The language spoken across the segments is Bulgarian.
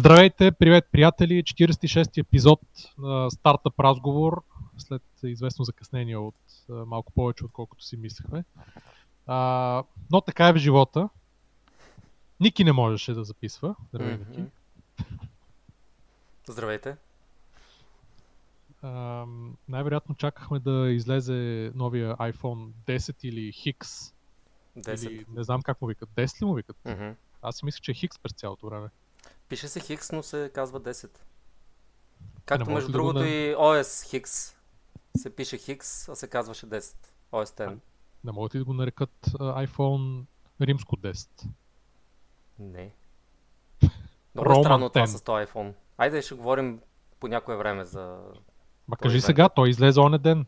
Здравейте, привет, приятели! 46-ти епизод на стартъп разговор след известно закъснение от малко повече, отколкото си мислехме. А, но така е в живота. Ники не можеше да записва. Здравей, Мгм. Ники. Здравейте. А, най-вероятно чакахме да излезе новия iPhone 10 или Hix. 10. Или не знам как му викат. 10 ли му викат? Мгм. Аз си мисля, че е Hix през цялото време. Пише се Хикс, но се казва 10. не Както между да другото на- и OS Хикс се пише Хикс, а се казваше 10. OS 10. Не могат ли да го нарекат а, iPhone римско 10? Не. Много е Roman странно това 10. с този iPhone. Айде ще говорим по някое време за... Ма кажи ивент. сега, той излезе оне ден.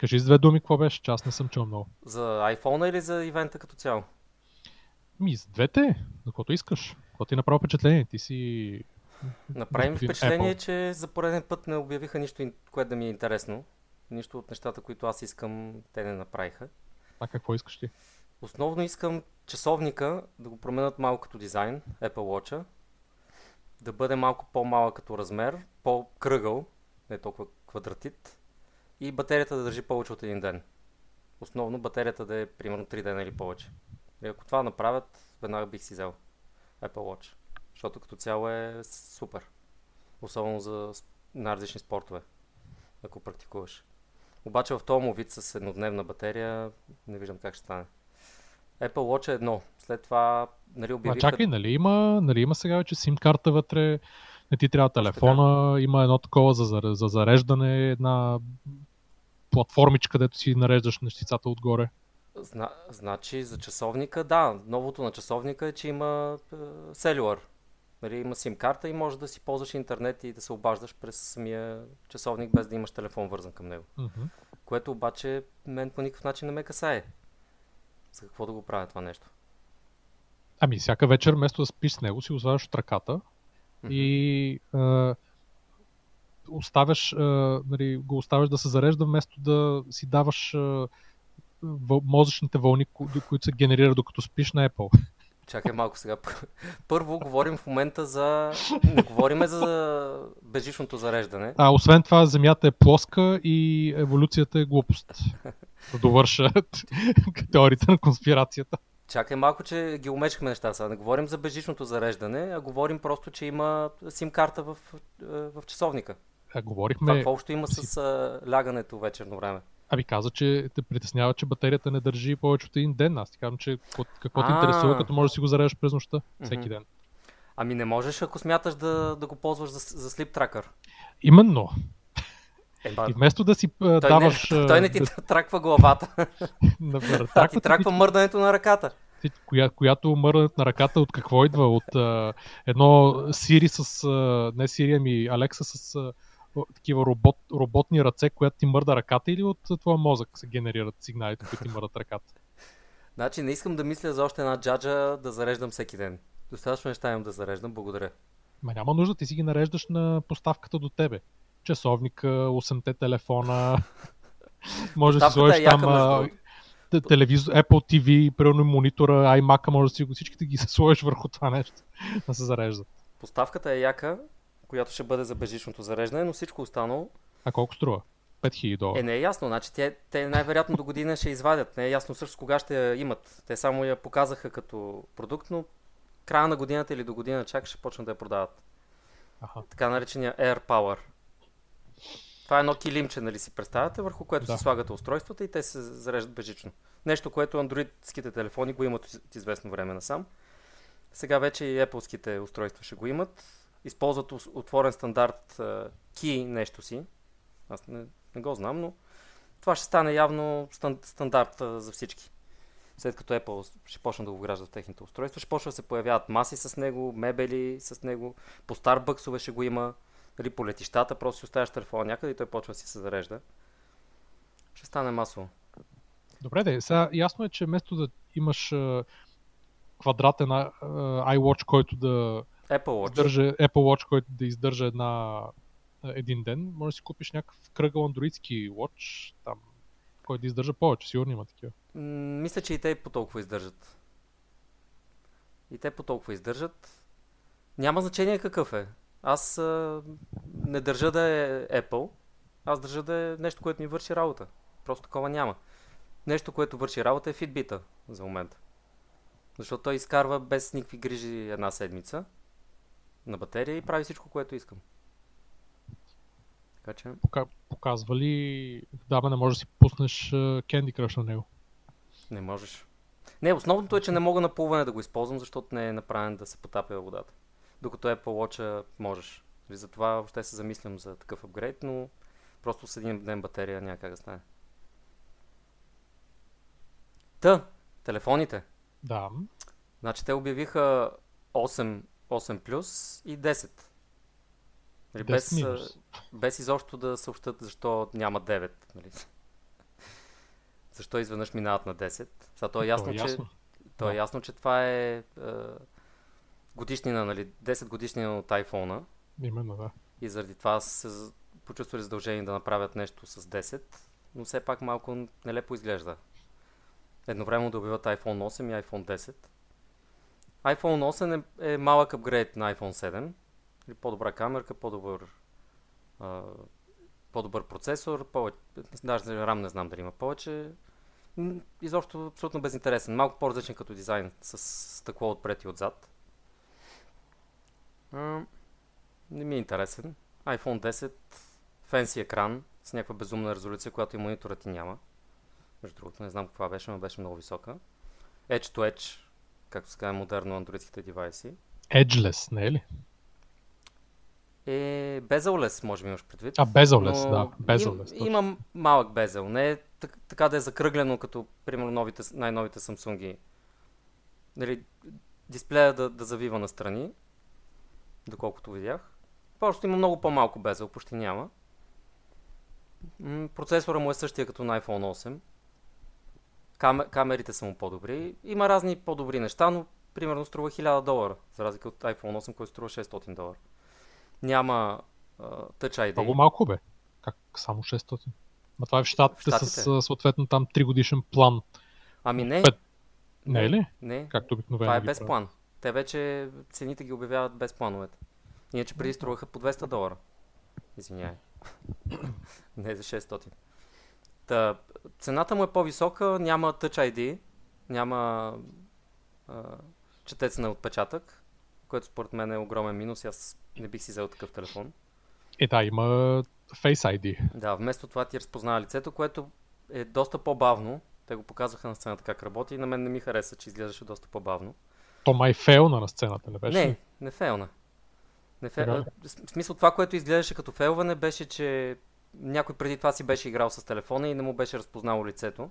Кажи с две думи какво беше, че аз не съм чул много. За iPhone или за ивента като цяло? Ми, с двете, за каквото искаш. Какво ти направи впечатление? Ти си... Направи ми Господин впечатление, Apple. че за пореден път не обявиха нищо, което да ми е интересно. Нищо от нещата, които аз искам, те не направиха. А какво искаш ти? Основно искам часовника да го променят малко като дизайн, Apple Watch, да бъде малко по-малък като размер, по-кръгъл, не толкова квадратит, и батерията да държи повече от един ден. Основно батерията да е примерно 3 дена или повече. И ако това направят, веднага бих си взел Apple Watch. Защото като цяло е супер. Особено за на различни спортове, ако практикуваш. Обаче в този му вид с еднодневна батерия не виждам как ще стане. Apple Watch е едно. След това, нали, А обявиха... чакай, нали има, нали има сега вече SIM карта вътре, не ти трябва телефона, има едно такова за, за, за зареждане, една платформичка, където си нареждаш нещицата отгоре. Зна... Значи за часовника, да. Новото на часовника е, че има е, Cellular. Нали, има SIM карта и може да си ползваш интернет и да се обаждаш през самия часовник, без да имаш телефон вързан към него. Мгм. Което обаче мен по никакъв начин не ме касае. За какво да го правя това нещо? Ами, всяка вечер, вместо да спиш с него, си от ръката и а, оставяш, а, нали, го оставяш да се зарежда, вместо да си даваш въл- мозъчните вълни, ко- които се генерират докато спиш на Apple. Чакай малко сега. Първо говорим в момента за... Не говорим за безжичното зареждане. А освен това, Земята е плоска и еволюцията е глупост. Да довърша теорията на конспирацията. Чакай малко, че ги умечкаме неща сега. Не говорим за безжичното зареждане, а говорим просто, че има сим карта в, в часовника. А, Това говорихме, какво общо има с а, лягането вечерно време? Ами каза, че те притеснява, че батерията не държи повече от един ден. Аз ти казвам, че какво, те интересува, като можеш да си го зареждаш през нощта, всеки ден. Ами не можеш, ако смяташ да, да го ползваш за, за Sleep Tracker. Именно. Ема, И вместо да си той, даваш... не, той не ти да, траква главата, на, а ти траква мърдането на ръката. коя, която мърдането на ръката от какво идва? От а, едно Сири с... А, не Сири, ами Алекса с а, такива робот, роботни ръце, която ти мърда ръката или от твоя мозък се генерират сигналите, които ти мърдат ръката? Значи не искам да мисля за още една джаджа да зареждам всеки ден. Достатъчно неща имам да зареждам, благодаря. Ма няма нужда, ти си ги нареждаш на поставката до тебе. Часовника, 8-те телефона. Може да си е сложиш там телевизор, Apple TV, примерно монитора, iMac, може да си го всичките ги сложиш върху това нещо, да се зареждат. Поставката е яка, която ще бъде за безжичното зареждане, но всичко останало А колко струва? 5000 долара. е не е ясно. Значи те, те най-вероятно до година ще извадят. Не е ясно също кога ще я имат. Те само я показаха като продукт, но края на годината или до година чак ще почнат да я продават. Аха. Така наречения Air Power. Това е едно килимче, нали си представяте, върху което Да. си слагате устройствата и те се зареждат безжично. Нещо, което андроидските телефони го имат от известно време насам. Сега вече и Apple-ските устройства ще го имат. Използват отворен стандарт Key нещо си. Аз не, не го знам, но това ще стане явно стан, стандарт за всички. След като Apple ще почне да го вграждат в техните устройства, ще почне да се появяват маси с него, мебели с него, по Старбъксове ще го има, нали, по летищата, просто си оставяш телефона някъде и той почва да си се зарежда. Ще стане масово. Добре, де, сега ясно е, че вместо да имаш квадратен iWatch, който да Apple Watch. издържа, Apple Watch, който да издържа една, един ден, може да си купиш някакъв кръгъл андроидски watch, там, който да издържа повече, сигурно има такива. М, Мисля, че и те по толкова издържат. И те по толкова издържат. Няма значение какъв е. Аз а, не държа да е Apple, аз държа да е нещо, което ми върши работа. Просто такова няма. Нещо, което върши работа е Fitbit за момента. Защото той изкарва без никакви грижи една седмица на батерия и прави всичко, което искам. Така че... Пока, показва ли... Да, бе, не можеш да си пуснеш Candy Crush на него. Не можеш. Не, основното е, че не мога на плуване да го използвам, защото не е направен да се потапя водата. Докато Apple Watch можеш. Затова въобще се замислям за такъв апгрейд, но просто с един ден батерия няма как да стане. Та, телефоните. Да. Значи те обявиха 8, 8 плюс и 10. Нали, без, минус. без изобщо да съобщат защо няма 9. Нали? Защо изведнъж минават на 10. Сега то е ясно, То е че, ясно. то е ясно, че това е, е годишнина, нали, 10 годишнина от iPhone Именно, да. и заради това се почувствали задължени да направят нещо с 10, но все пак малко нелепо изглежда. Едновременно да обявят iPhone 8 и iPhone 10. iPhone 8 е, е малък апгрейд на iPhone 7. Или по-добра камерка, по-добър а, по-добър процесор, повече, даже RAM не знам дали има повече. Изобщо абсолютно безинтересен. Малко по-различен като дизайн, с стъкло отпред и отзад. А, не ми е интересен. iPhone 10, фенси екран с някаква безумна резолюция, която и мониторът ти няма. Между другото, не знам каква беше, но беше много висока. Edge to Edge, както се казва модерно андроидските девайси. Edgeless, не е ли? Е, безъллес, може би имаш предвид. А, безъллес, Но да. Безъллес. Им, има малък безел. Не е так, така да е закръглено, като примерно новите, най-новите Samsung. Нали, дисплея да, да завива настрани, доколкото видях. Просто има много по-малко безел, почти няма. М, Процесора му е същия като на iPhone 8. Кам, камерите са му по-добри. Има разни по-добри неща, но примерно струва 1000 долара, за разлика от iPhone 8, който струва 600 долара. Няма а, Touch ID. Много малко бе. Как само 600? Ма това е в щатите, В с Щатите. а, съответно там 3 годишен план. Ами не. Пет. Не е ли? Не. Както обикновено. Това е без правят. план. Те вече цените ги обявяват без плановете. Иначе преди струваха по 200 долара. Извинявай. Не за 600. Та, цената му е по-висока, няма Touch ID, няма а, четец на отпечатък, което според мен е огромен минус. Аз не бих си взел такъв телефон. Е, да, има Face ID. Да, вместо това ти разпознава лицето, което е доста по-бавно. Те го показаха на сцената как работи и на мен не ми хареса, че изглеждаше доста по-бавно. То май фейлна на сцената, не беше? Не, не фейлна. Не фе... Ли? В смисъл това, което изглеждаше като фейлване, беше, че някой преди това си беше играл с телефона и не му беше разпознало лицето.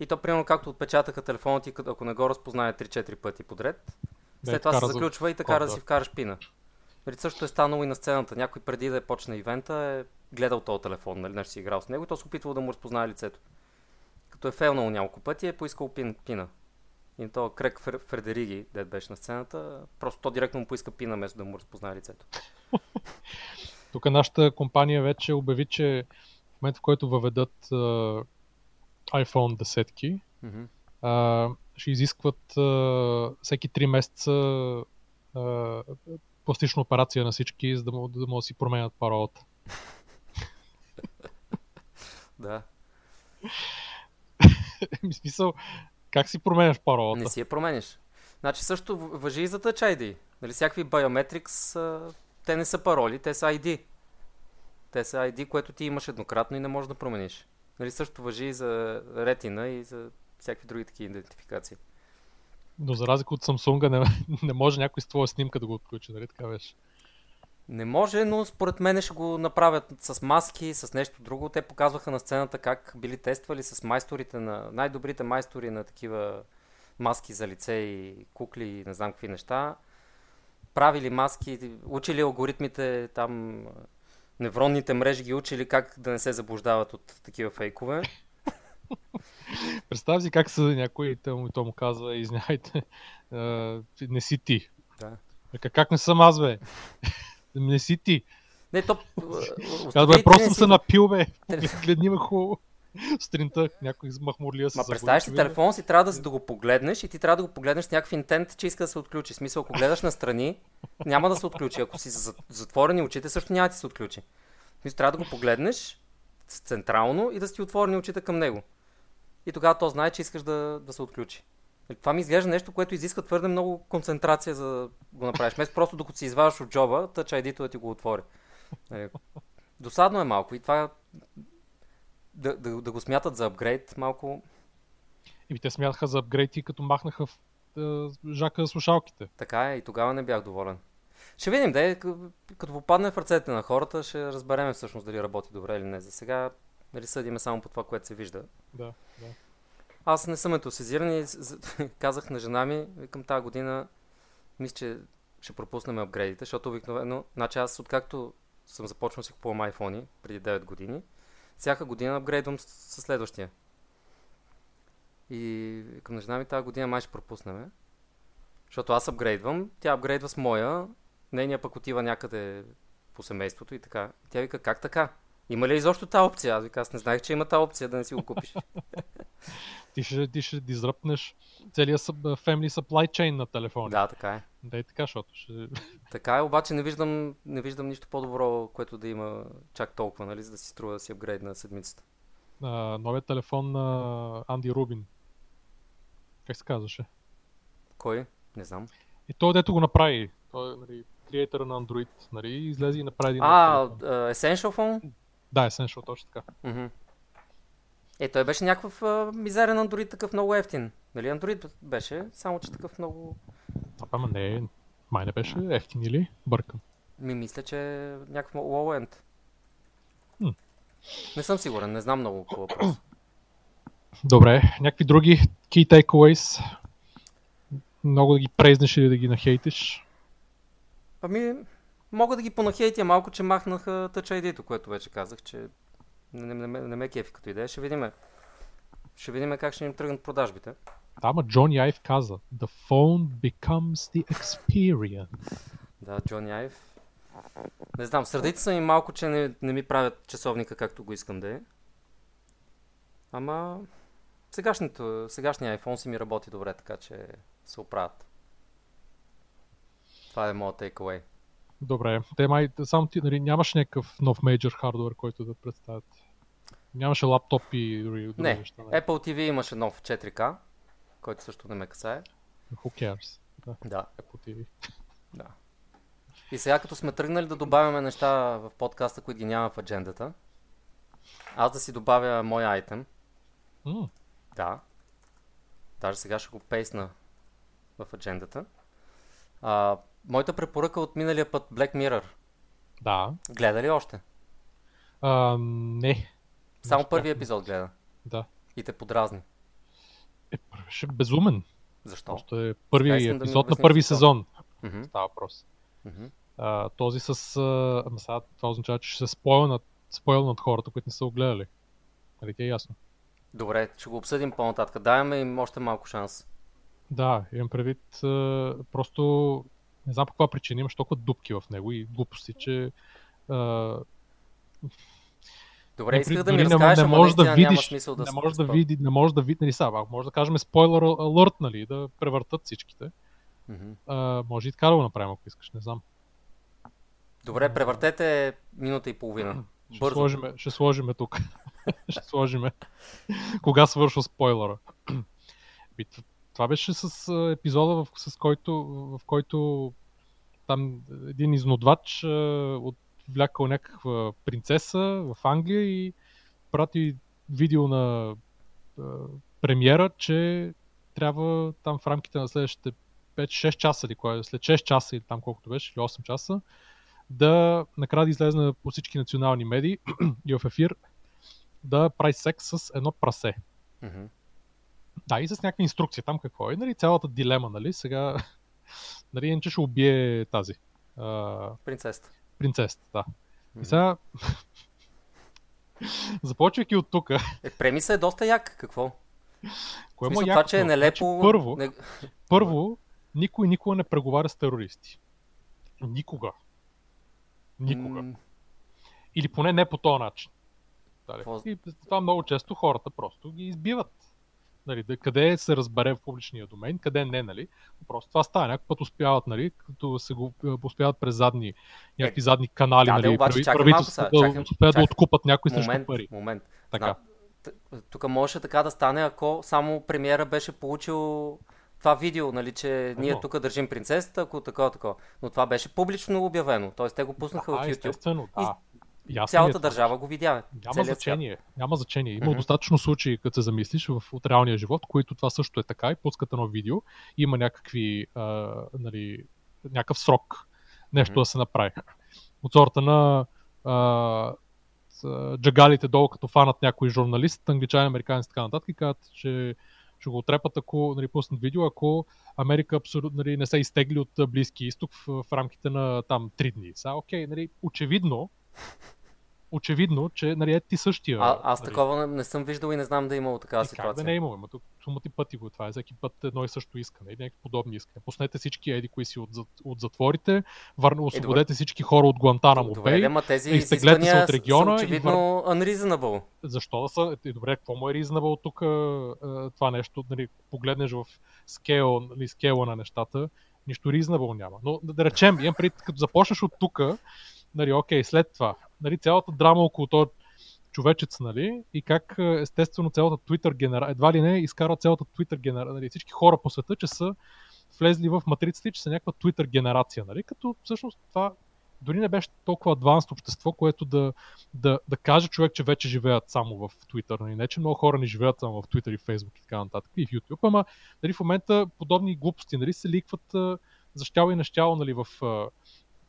И то, примерно, както отпечатаха телефона ти, ако не го разпознае 3-4 пъти подред, след това се заключва и така да. си вкараш пина. Нали, също е станало и на сцената. Някой преди да е почне ивента е гледал този телефон, нали, нещо си играл с него и то се опитвал да му разпознае лицето. Като е фейлнал няколко пъти, е поискал пин, пина. И то Крек Фр- Фредериги, дед беше на сцената, просто то директно му поиска пина, вместо да му разпознае лицето. Тук нашата компания вече обяви, че в момента в който въведат а, iPhone 10 Мгм. а, ще изискват а, всеки 3 месеца а, пластична операция на всички, за да могат да, да си променят паролата. Да. Ми смисъл, как си променяш паролата? Не си я промениш. Значи също въжи и за Touch ID. Нали, всякакви а, те не са пароли, те са ID. Те са ID, което ти имаш еднократно и не можеш да промениш. Нали, също въжи и за Retina и за всякакви други такива идентификации. Но за разлика от Samsung не, не може някой с твоя снимка да го отключи, нали така беше? Не може, но според мен ще го направят с маски, с нещо друго. Те показваха на сцената как били тествали с майсторите на най-добрите майстори на такива маски за лице и кукли и не знам какви неща. Правили маски, учили алгоритмите, там невронните мрежи ги учили как да не се заблуждават от такива фейкове. Представя си как са някой и той му, той му казва, извиняйте, а, не си ти. Да. Вика, как не съм аз, бе? не си ти. Не, то... Казва, просто съм се напил, бе. Гледни ме хубаво. Сутринта някой махмурлия се Ма представяш ли, види- телефон си трябва да, с- да го погледнеш и ти трябва да го погледнеш с някакъв интент, че иска да се отключи. В смисъл, ако гледаш настрани, няма да се отключи. Ако си за- затворени очите, също няма да се отключи. Смисъл, трябва да го погледнеш централно и да си отворени очите към него. И тогава то знае, че искаш да, да се отключи. Нали, Това ми изглежда нещо, което изисква твърде много концентрация за да го направиш. Вместо просто докато си извадиш от джоба, Touch ID да ти го отвори. Нали, Досадно е малко и това да, да, да го смятат за апгрейд малко И те смятаха за апгрейти, като махнаха в е, жака слушалките. Така е, и тогава не бях доволен. Ще видим, да като попадне в ръцете на хората, ще разберем всъщност дали работи добре или не. За сега нали, съдиме само по това, което се вижда. Да, да. Аз не съм ентусизиран и казах на жена ми, към тази година, мисля, че ще пропуснем апгрейдите, защото обикновено, значи аз откакто съм започнал да си купувам iPhone преди 9 години, всяка година апгрейдвам с, с следващия. И към на жена ми тази година май ще пропуснем. Защото аз апгрейдвам, тя апгрейдва с моя, нейния пък отива някъде по семейството и така. Тя вика, как така? Има ли изобщо тази опция? Аз аз не знаех, че има тази опция да не си го купиш. Ти ще, ти ще дизръпнеш целият family supply chain на телефона. да, така е. Да и така, защото ще... Така е, обаче не виждам, не виждам нищо по-добро, което да има чак толкова, нали, за да си струва да си апгрейд на седмицата. А, новият телефон на Анди Рубин. Как се казваше? Кой? Не знам. И той, дето го направи, той е нали, креатора на Android, нали, излезе и направи един А, телефон. а, Essential Phone? Да, Essential, точно така. Мгм. Е, той беше някакъв а, мизерен Android, такъв много ефтин. Нали, Android беше, само че такъв много... Ама не, май не беше ефтин или? Бъркам. Ми мисля, че е някакъв low end. М. Не съм сигурен, не знам много по въпрос. Добре, някакви други key takeaways? Много да ги презнеш или да ги нахейтиш? Ами, мога да ги понахейтя малко, че махнаха Touch ID-то, което вече казах, че не, не, не, не ме кефи като идея. Ще видим. Ще видим как ще им тръгнат продажбите. Да, ама Джони Айв каза, the phone becomes the experience. Да, Джони Айв. Не знам, сърдите са ми малко, че не, не ми правят часовника както го искам да е. Ама сегашното, сегашния iPhone си ми работи добре, така че се оправят. Това е моят takeaway. Добре, те май, само ти, нали, нямаш някакъв нов мейджор хардвер, който да представят. Нямаше лаптоп и други, други Не, неща. нали? Apple TV имаше нов 4K, който също не ме касае. Who cares? Да, Да, Apple TV. да. И сега като сме тръгнали да добавяме неща в подкаста, които ги няма в аджендата, аз да си добавя мой айтем. М, Да. Даже сега ще го пейсна в аджендата. А, моята препоръка от миналия път Black Mirror. да. Гледа ли още? А, не. Само първи епизод гледа. Да. И те подразни. Е, беше безумен. Защо? Просто е Сега първи да ми епизод на обясниш първи защо. сезон. Мгм, Става въпрос. мгм. А, този с... А, ама сега това означава, че ще се спойл над, спойл над хората, които не са го гледали. Нали ти е ясно? Добре, ще го обсъдим по-нататък. Даваме им още малко шанс. Да, имам предвид, а, просто не знам по каква причина имаш толкова дупки в него и глупости, че а, Добре, не, исках да ми не, разкажеш, не ама можеш да няма видиш, смисъл да не можеш да види, не можеш да види, нали са, ако може да кажем спойлер алърт, нали, да превъртат всичките. Мгм. А, може и така да го направим, ако искаш, не знам. Добре, превъртете минута и половина. Ще Бързо. сложиме, ще сложиме тук. ще сложиме. Кога свършва спойлера. Би, Това беше с епизода, в, с който, в който там един изнудвач а, отвлякал някаква принцеса в Англия и прати видео на а, премиера, че трябва там в рамките на следващите 5-6 часа или кое, след 6 часа или там колкото беше, или 8 часа, да накрая да излезе по всички национални медии и в ефир да прави секс с едно прасе. Мгм. Да, и с някаква инструкция там какво е. Нали, цялата дилема, нали, сега, нали, иначе ще убие тази а, Принцесата. принцесата, да. И сега, започвайки от тук, Е, премиса е доста як. Какво? кое смисъл, това, че е нелепо... Значи, първо, Не... първо, никой никога не преговаря с терористи. Никога. Никога. Или поне не по този начин. детали. И това много често хората просто ги избиват. Нали, да, къде се разбере в публичния домен, къде не, нали? Просто това става. Някой път успяват, нали, като се го успяват през задни, някакви е, задни канали, да, нали, обаче, прави, правителството да чакам, успеят да откупат някой момент, срещу пари. Момент. Така. Тук можеше така да стане, ако само премиера беше получил това видео, нали, че ние тук държим принцесата, ако такова, такова. Но това беше публично обявено. Т.е. те го пуснаха да, в YouTube. Естествено, да. И цялата е държава го видя. Няма значение. Свят. Няма значение. Има mm-hmm. достатъчно случаи, като се замислиш в, от реалния живот, които това също е така и пускат едно видео. Има някакви, а, нали, някакъв срок нещо mm-hmm. да се направи. От сорта на а, джагалите долу, като фанат някой журналист, англичани, американци и така нататък, и казват, че ще го отрепат, ако нали, пуснат видео, ако Америка абсолютно нали, не се изтегли от Близки изток в, в рамките на там 3 дни. Са, окей, нали, очевидно, очевидно, че нали, е ти същия. А, аз нали. такова не, не съм виждал и не знам да е имало такава и ситуация. Как да не е имало, но тук сумати пъти го това е, всеки път едно и също искане, или някакви подобни искане. Пуснете всички еди кои си от, от затворите, върна, освободете е, всички хора от Гуантанамо Бей, ама тези изтеглете се от региона. Са очевидно вър... unreasonable. Защо да са? Е, добре, какво му е reasonable тук това нещо, нали, погледнеш в скейл, нали, скейла на нещата, нищо reasonable няма. Но да, да речем, имам преди, като започнеш от тук, нали, окей, след това, нали, цялата драма около този човечец, нали, и как естествено цялата Twitter генера, едва ли не изкара цялата Twitter генера, нали, всички хора по света, че са влезли в матрицата и че са някаква Twitter генерация, нали, като всъщност това дори не беше толкова адванст общество, което да, да, да каже човек, че вече живеят само в Twitter. Нали? Не, че много хора не живеят само в Twitter и Facebook и така нататък, и в YouTube, ама нали, в момента подобни глупости нали, се ликват за щяло и нещяло нали, в,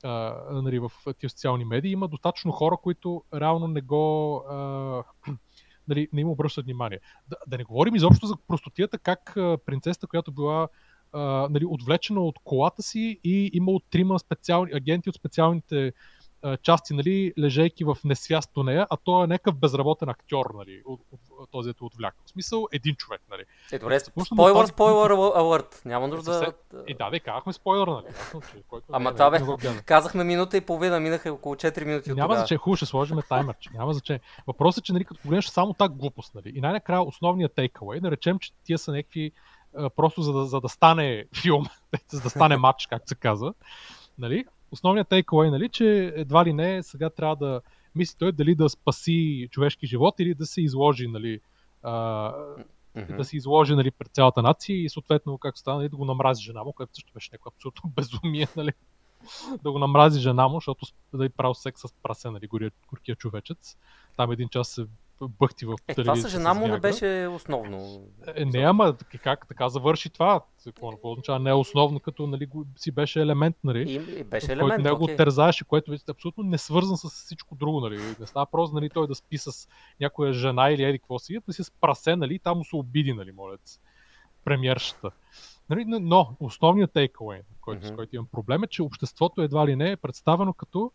а, нали, в тези социални медии, има достатъчно хора, които реално не го а, нали, не им обръщат внимание. Да, да не говорим изобщо за простотията, как принцесата, която била а, нали, отвлечена от колата си и имал трима специални агенти от специалните части, нали, лежейки в несвяст до нея, а той е някакъв безработен актьор, нали, от, от, от този е отвляк. В смисъл, един човек, нали. Е, добре, спойлър, спойлър, алърт. Няма нужда да... И да, да, казахме спойлър, нали. Който Ама това бе, казахме минута и половина, минаха около 4 минути Няма значение, хубаво ще сложим таймер, че няма значение. Въпросът е, че нали, като погледнеш само так глупост, нали, и най-накрая основният takeaway, да речем, че тия са някакви просто за да, за да стане филм, за да стане матч, както се казва, нали, основният takeaway, нали, че едва ли не сега трябва да мисли той дали да спаси човешки живот или да се изложи, нали, а, mm-hmm. да се изложи нали, пред цялата нация и съответно, както стана, нали, да го намрази жена му, което също беше някакво абсолютно безумие, нали, да го намрази жена му, защото да е правил секс с прасе, нали, горкия човечец. Там един час се бъхти в е, това с жена му не беше основно. Е, не, ама как така завърши това? Какво означава не е основно, като нали, си беше елемент, нали? И, и беше елемент, който него okay. тързаеше, което е абсолютно не свързан с всичко друго, нали? Не става просто, нали, той да спи с някоя жена или еди какво си, да си спрасе, нали, там му се обиди, нали, молец, премьершата. Нали, но основният takeaway, който, mm-hmm. с който имам проблем е, че обществото едва ли не е представено като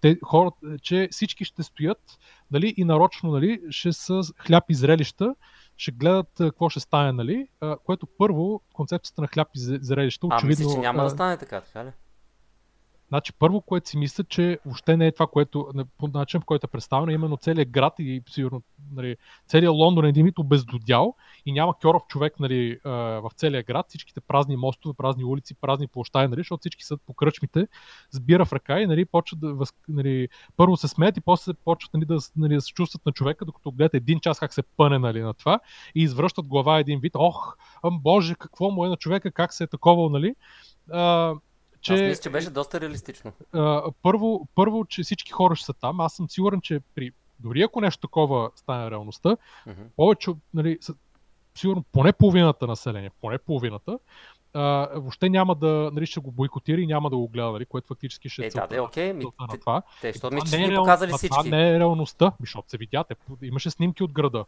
те, хората, че всички ще стоят нали, и нарочно нали, ще са хляб и зрелища, ще гледат какво ще стане, нали, което първо концепцията на хляб и зрелища очевидно... А, мислиш, че няма да стане така, така ли? Значи първо, което си мисля, че въобще не е това, което по начин, в който е представено, именно целият град и сигурно нали, целият Лондон е един вид обездодял и няма кьоров човек нали, в целия град, всичките празни мостове, празни улици, празни площади, нали, защото всички са по кръчмите, сбира в ръка и нали, почват да, нали, първо се смеят и после почват нали, да, нали, да се чувстват на човека, докато гледат един час как се пъне нали, на това и извръщат глава един вид, ох, боже, какво му е на човека, как се е такова, нали. Че... Аз мисля, че беше доста реалистично. А, първо, първо, че всички хора ще са там. Аз съм сигурен, че при дори ако нещо такова стане реалността, mm-hmm. повече, нали, сигурно поне половината население, поне половината, а, въобще няма да, нали, ще го бойкотира и няма да го гледа, нали, което фактически ще е, е да, да, окей. Ми, на това. Те, те, те, те, не е показали всички. Това не е реалността, защото се видяте. Имаше снимки от града.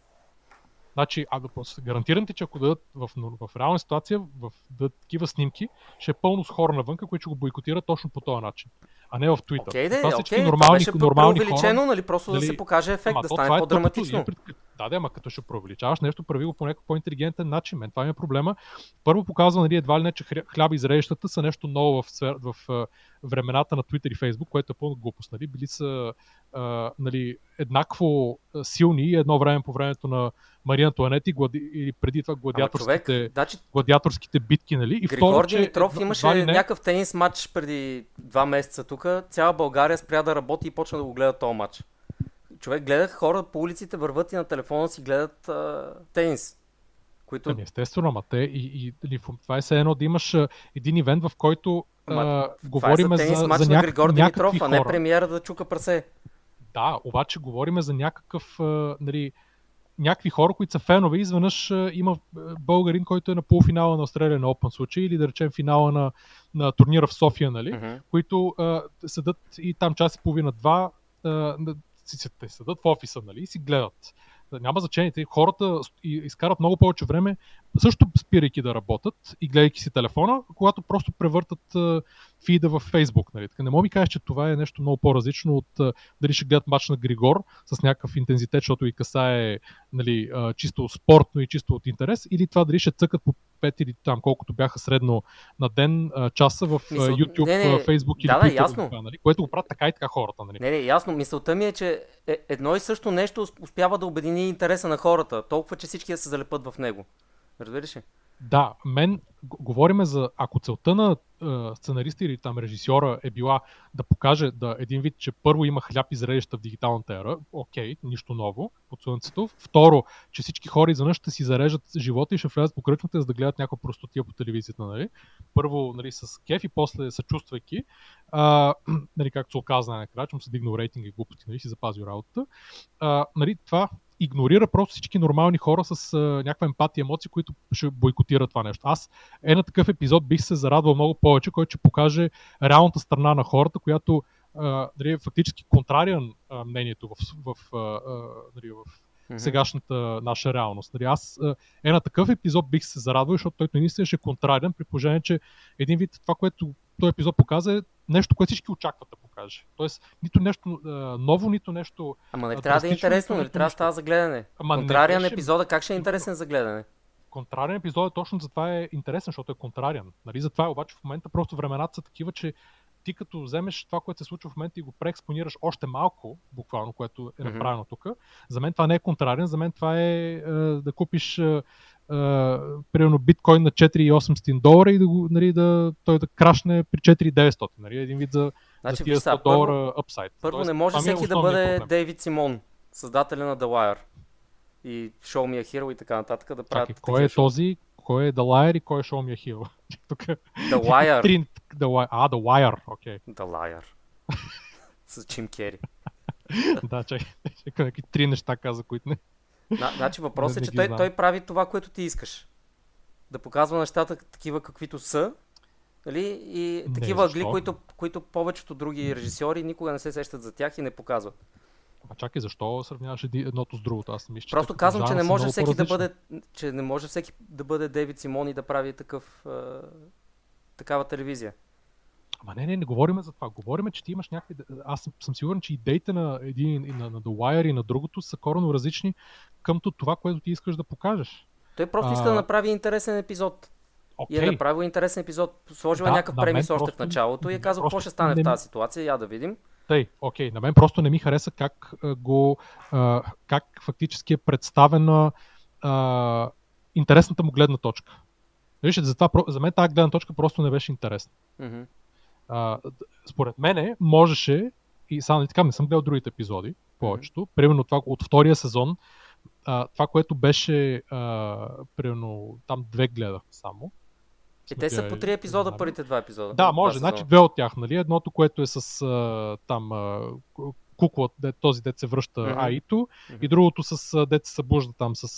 Значи, а да гарантирам ти, че ако дадат в, в реална ситуация, в дадат такива снимки, ще е пълно с хора навън, които ще го бойкотират точно по този начин. А не в Twitter. Окей, okay, okay, нормални, това беше нормални хора, нали, просто дали, да се покаже ефект, ама, да стане по-драматично. Като, Да, да, ама като ще преувеличаваш нещо, прави го по някакъв по-интелигентен начин. Мен това ми е проблема. Първо показва, нали, едва ли не, че хляба и зрелищата са нещо ново в, сфер, в, в времената на Twitter и Facebook, което е пълно глупост. Нали. Били са а, нали, еднакво силни и едно време по времето на Мария Антуанети глади... или преди това гладиаторските, човек, значи... гладиаторските битки. Нали. И Григор второ, Димитров че, имаше не... някакъв тенис матч преди два месеца тук. Цяла България спря да работи и почна да го гледа този матч човек гледах хора по улиците върват и на телефона си гледат а, тенис. Които... Ами, естествено, ама те и, и, и това е все едно да имаш един ивент, в който а, говорим е за, тенис, за, за на Григор Димитров, а не премиера да чука прасе. Да, обаче говориме за някакъв, а, нали, някакви хора, които са фенове, изведнъж има българин, който е на полуфинала на Australian Open случай, или да речем финала на, на турнира в София, нали, uh-huh. които а, седат и там час и половина-два, си те седат в офиса, нали, и си гледат. Няма значение. Те хората изкарат много повече време, също спирайки да работят и гледайки си телефона, когато просто превъртат фида в Фейсбук. Нали. Така, не мога ми кажеш, че това е нещо много по-различно от дали ще гледат матч на Григор с някакъв интензитет, защото и касае нали, чисто спортно и чисто от интерес, или това дали ще цъкат по 5 или там колкото бяха средно на ден часа в Мисъл... YouTube, не, не, Facebook или да, да, ясно. Това, нали, което го правят така и така хората. Нали. Не, не, ясно. Мисълта ми е, че е, едно и също нещо успява да обедини интереса на хората, толкова, че всички да се залепат в него. Разбираш ли? Да, мен говориме за, ако целта на е, сценариста или там режисьора е била да покаже да един вид, че първо има хляб и зрелища в дигиталната ера, окей, нищо ново под слънцето. Второ, че всички хора изведнъж ще си зарежат живота и ще влязат по кръчмата, за да гледат някаква простотия по телевизията. Нали? Първо нали, с кеф и после съчувствайки, а, нали, както се оказа накрая, че му се дигнал рейтинг и глупости, нали, си запазил работата. А, нали, това игнорира просто всички нормални хора с а, някаква емпатия, емоции, които ще бойкотират това нещо. Аз е на такъв епизод бих се зарадвал много повече, който ще покаже реалната страна на хората, която а, дали, е фактически контрариан а, мнението в, в, а, дали, в mm-hmm. сегашната наша реалност. Нали, аз е на такъв епизод бих се зарадвал, защото той наистина ще е контрарен, при положение, че един вид това, което този епизод показа е нещо, което всички очакват да покаже. Тоест, нито нещо а, ново, нито нещо. Ама не трябва да е интересно, не трябва да става за гледане. Ама Контрариан не, епизода, как ще е интересен за гледане? Контрариан епизод е точно затова е интересен, защото е контрариан. Нали? Затова е обаче в момента просто времената са такива, че ти като вземеш това, което се случва в момента и го преекспонираш още малко, буквално, което е направено mm-hmm. тук, за мен това не е контрариен, за мен това е, е да купиш е, Uh, примерно биткоин на 4800 долара и да, го, нали, да той да крашне при 4900. Нали, един вид за, значи, за тия 100 долара апсайд. Първо Тоест, не може е всеки е да бъде проблем. Дейвид Симон, създателя на The Wire и Show Me a Hero и така нататък да правят. Чакай, кой е шоу? този? Кой е The Liar и кой е Show Me a Hero? Тук... The Wire. Три... The Wire. А, The Wire, окей. Okay. The Liar. С Джим Кери. да, чакай. Някакви три неща каза, които не. Значи въпросът е, че той, той прави това, което ти искаш. Да показва нещата такива каквито са. Нали? И не, такива ъгли, които, които повечето други режисьори никога не се сещат за тях и не показват. А чакай, защо сравняваш едното с другото? Аз мисля, Просто казвам, че не може всеки да бъде, че не може всеки да бъде Дейвид Симон и да прави такъв, е, такава телевизия. Ама не, не, не говорим за това. Говорим, че ти имаш някакви... Аз съм, съм сигурен, че идеите на един, на, на The Wire и на другото са коренно различни към това, което ти искаш да покажеш. Той просто а... иска да направи интересен епизод. Okay. И е направил интересен епизод. Сложил да, някакъв премис още в началото и е казал какво ще стане не... в тази ситуация. Я да видим. Тъй, окей, на мен просто не ми хареса как го, как фактически е представена а, интересната му гледна точка. Вижте, затова, за мен тази гледна точка просто не беше интересна. Mm-hmm. А, според мене можеше, и само не така, не съм гледал другите епизоди, повечето, mm-hmm. примерно това от втория сезон, а, това, което беше, а, примерно, там две гледах само. И те са по три епизода, първите два епизода. Да, може. Значи две от тях, нали? Едното, което е с а, там а, кукла, този дет се връща mm-hmm. Аито, mm-hmm. и другото с дет се събужда там с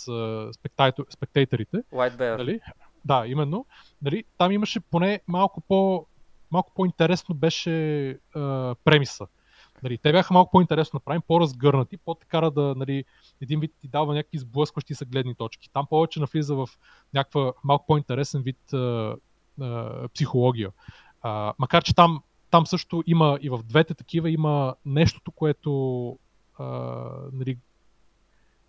спектейторите. White Bear. Нали? Да, именно. Нали? Там имаше поне малко по малко по-интересно беше а, премиса. Нали, те бяха малко по-интересно направени, по-разгърнати, по-така да нали, един вид ти дава някакви сблъскващи се гледни точки. Там повече навлиза в някаква малко по-интересен вид а, а, психология. А, макар, че там, там също има и в двете такива има нещото, което а, нали,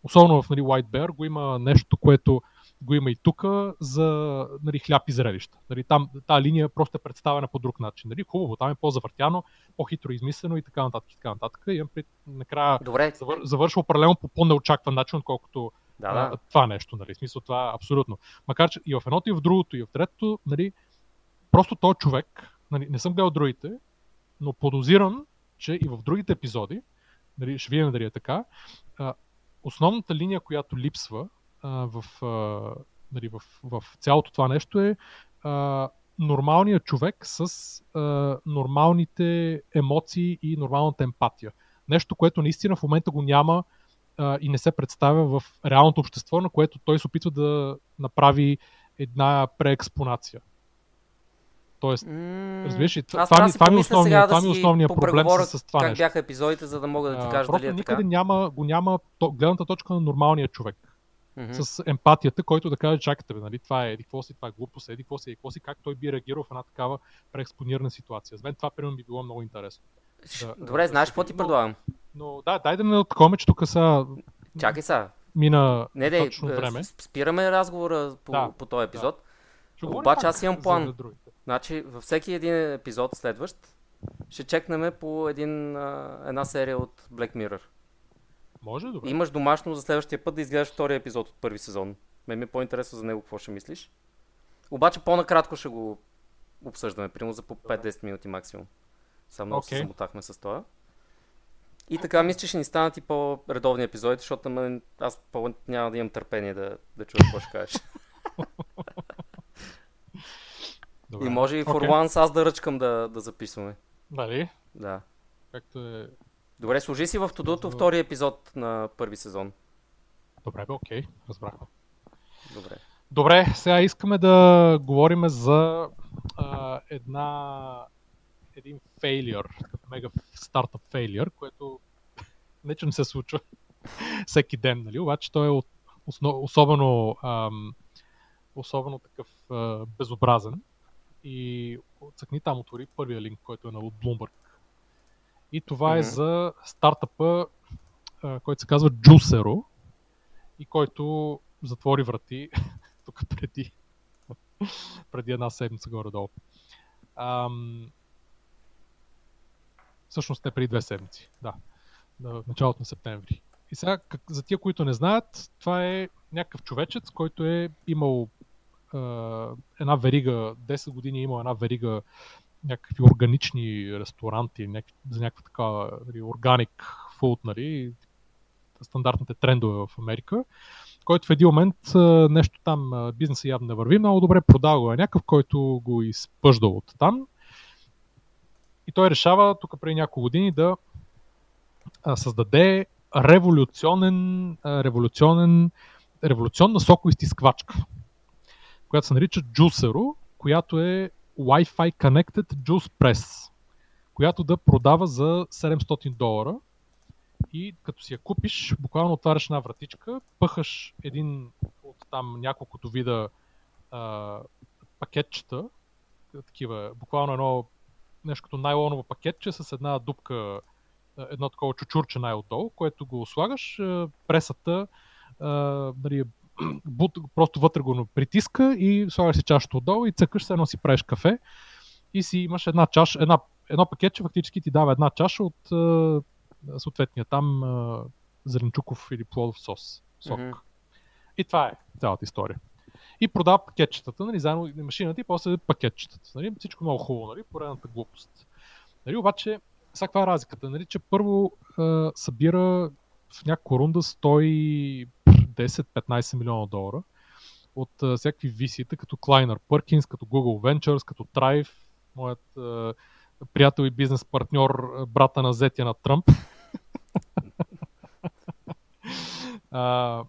особено в нали, White Bear, го има нещо, което го има и тук за нали, хляб и зрелища. Нали, там тази линия просто е представена по друг начин. Нали, хубаво, там е по-завъртяно, по-хитро измислено и така нататък. И така нататък. И при, накрая Добре. завър, завършва определено по по-неочакван начин, отколкото Да, да. това нещо. Нали, смисъл това абсолютно. Макар, че и в едното, и в другото, и в третото, нали, просто този човек, нали, не съм гледал другите, но подозирам, че и в другите епизоди, нали, ще видим дали е така, а, основната линия, която липсва в, а, нали, в, в цялото това нещо е а, нормалният човек с а, нормалните емоции и нормалната емпатия. Нещо, което наистина в момента го няма а, и не се представя в реалното общество, на което той се опитва да направи една преекспонация. Тоест, разбираш ли, това, това, това, ми, помисля основния, сега да това ми е си основният проблем с, с това как нещо. бяха епизодите, за да мога да ти А, кажа просто дали е никъде така. няма, го няма то, гледната точка на нормалния човек. Мгм. С емпатията, който да каже, чакайте, бе, нали, това е еди какво си, това е глупост, еди какво си, еди какво си, как той би реагирал в една такава преекспонирана ситуация. За мен това, примерно, би било много интересно. Да, Добре, да знаеш какво ти но- предлагам? Но да, дай да не такова, че тук са Чакай сега. мина Не, не, точно време. спираме разговора по, Да, по този епизод. Ще говорим обаче аз имам план. Значи, във всеки един епизод следващ ще чекнем по един, една серия от Black Mirror. Може, добре. Имаш домашно за следващия път да изгледаш втория епизод от първи сезон. Ме ми е по-интересно за него какво ще мислиш. Обаче по-накратко ще го обсъждаме, примерно за по 5-10 минути максимум. Само много се Окей. замотахме с това. И така мисля, че ще ни станат и по-редовни епизоди, защото мен, аз по- няма да имам търпение да, да чуя какво ще кажеш. добре. И може и for once аз да ръчкам да, да записваме. Нали? Да. Както е... Добре, служи си в Тодото За- втори епизод на първи сезон. Добре, бе, окей, разбрахме. Добре. Добре, сега искаме да говорим за а, една един фейлиър, мега стартъп фейлиър, което не че не се случва всеки ден, нали? обаче той е от, основ, особено, ам, особено такъв а, безобразен. И цъкни там, отвори първия линк, който е на Bloomberg. И това е Мгм. за стартъпа, който се казва Juicero и който затвори врати тук преди, преди една седмица горе-долу. Ам, всъщност те преди две седмици, да. На началото на септември. И сега, как, за тия, които не знаят, това е някакъв човечец, който е имал е, една верига, 10 години е имал една верига някакви органични ресторанти, някакви, за някаква такава нали, органик фуд, нали, стандартните трендове в Америка, който в един момент нещо там, бизнеса явно не върви много добре, продава го е някакъв, който го изпъждал от там. И той решава тук преди няколко години да създаде революционен, революционен, революционна сокоизтисквачка, която се нарича Juicero, която е Wi-Fi Connected Juice Press, която да продава за 700 долара. И като си я купиш, буквално отваряш една вратичка, пъхаш един от там няколкото вида а, пакетчета, такива, буквално едно нещо като найлоново пакетче с една дупка, едно такова чучурче най-отдолу, което го слагаш, пресата, нали, бут, просто вътре го притиска и слагаш си чашата отдолу и цъкаш се едно си правиш кафе и си имаш една чаша, една, едно пакетче фактически ти дава една чаша от а, съответния там а, зеленчуков или плодов сос, сок. Мгм. И това е цялата история. И продава пакетчетата, нали, заедно и машината и после пакетчетата. Нали, всичко много хубаво, нали, поредната глупост. Нали, обаче, сега каква е разликата? Нали, че първо а, събира в някаква рунда 110-15 милиона долара от а, всякакви висита, като Kleiner Perkins, като Google Ventures, като Thrive, моят а, приятел и бизнес партньор, брата на зетя на Тръмп. а,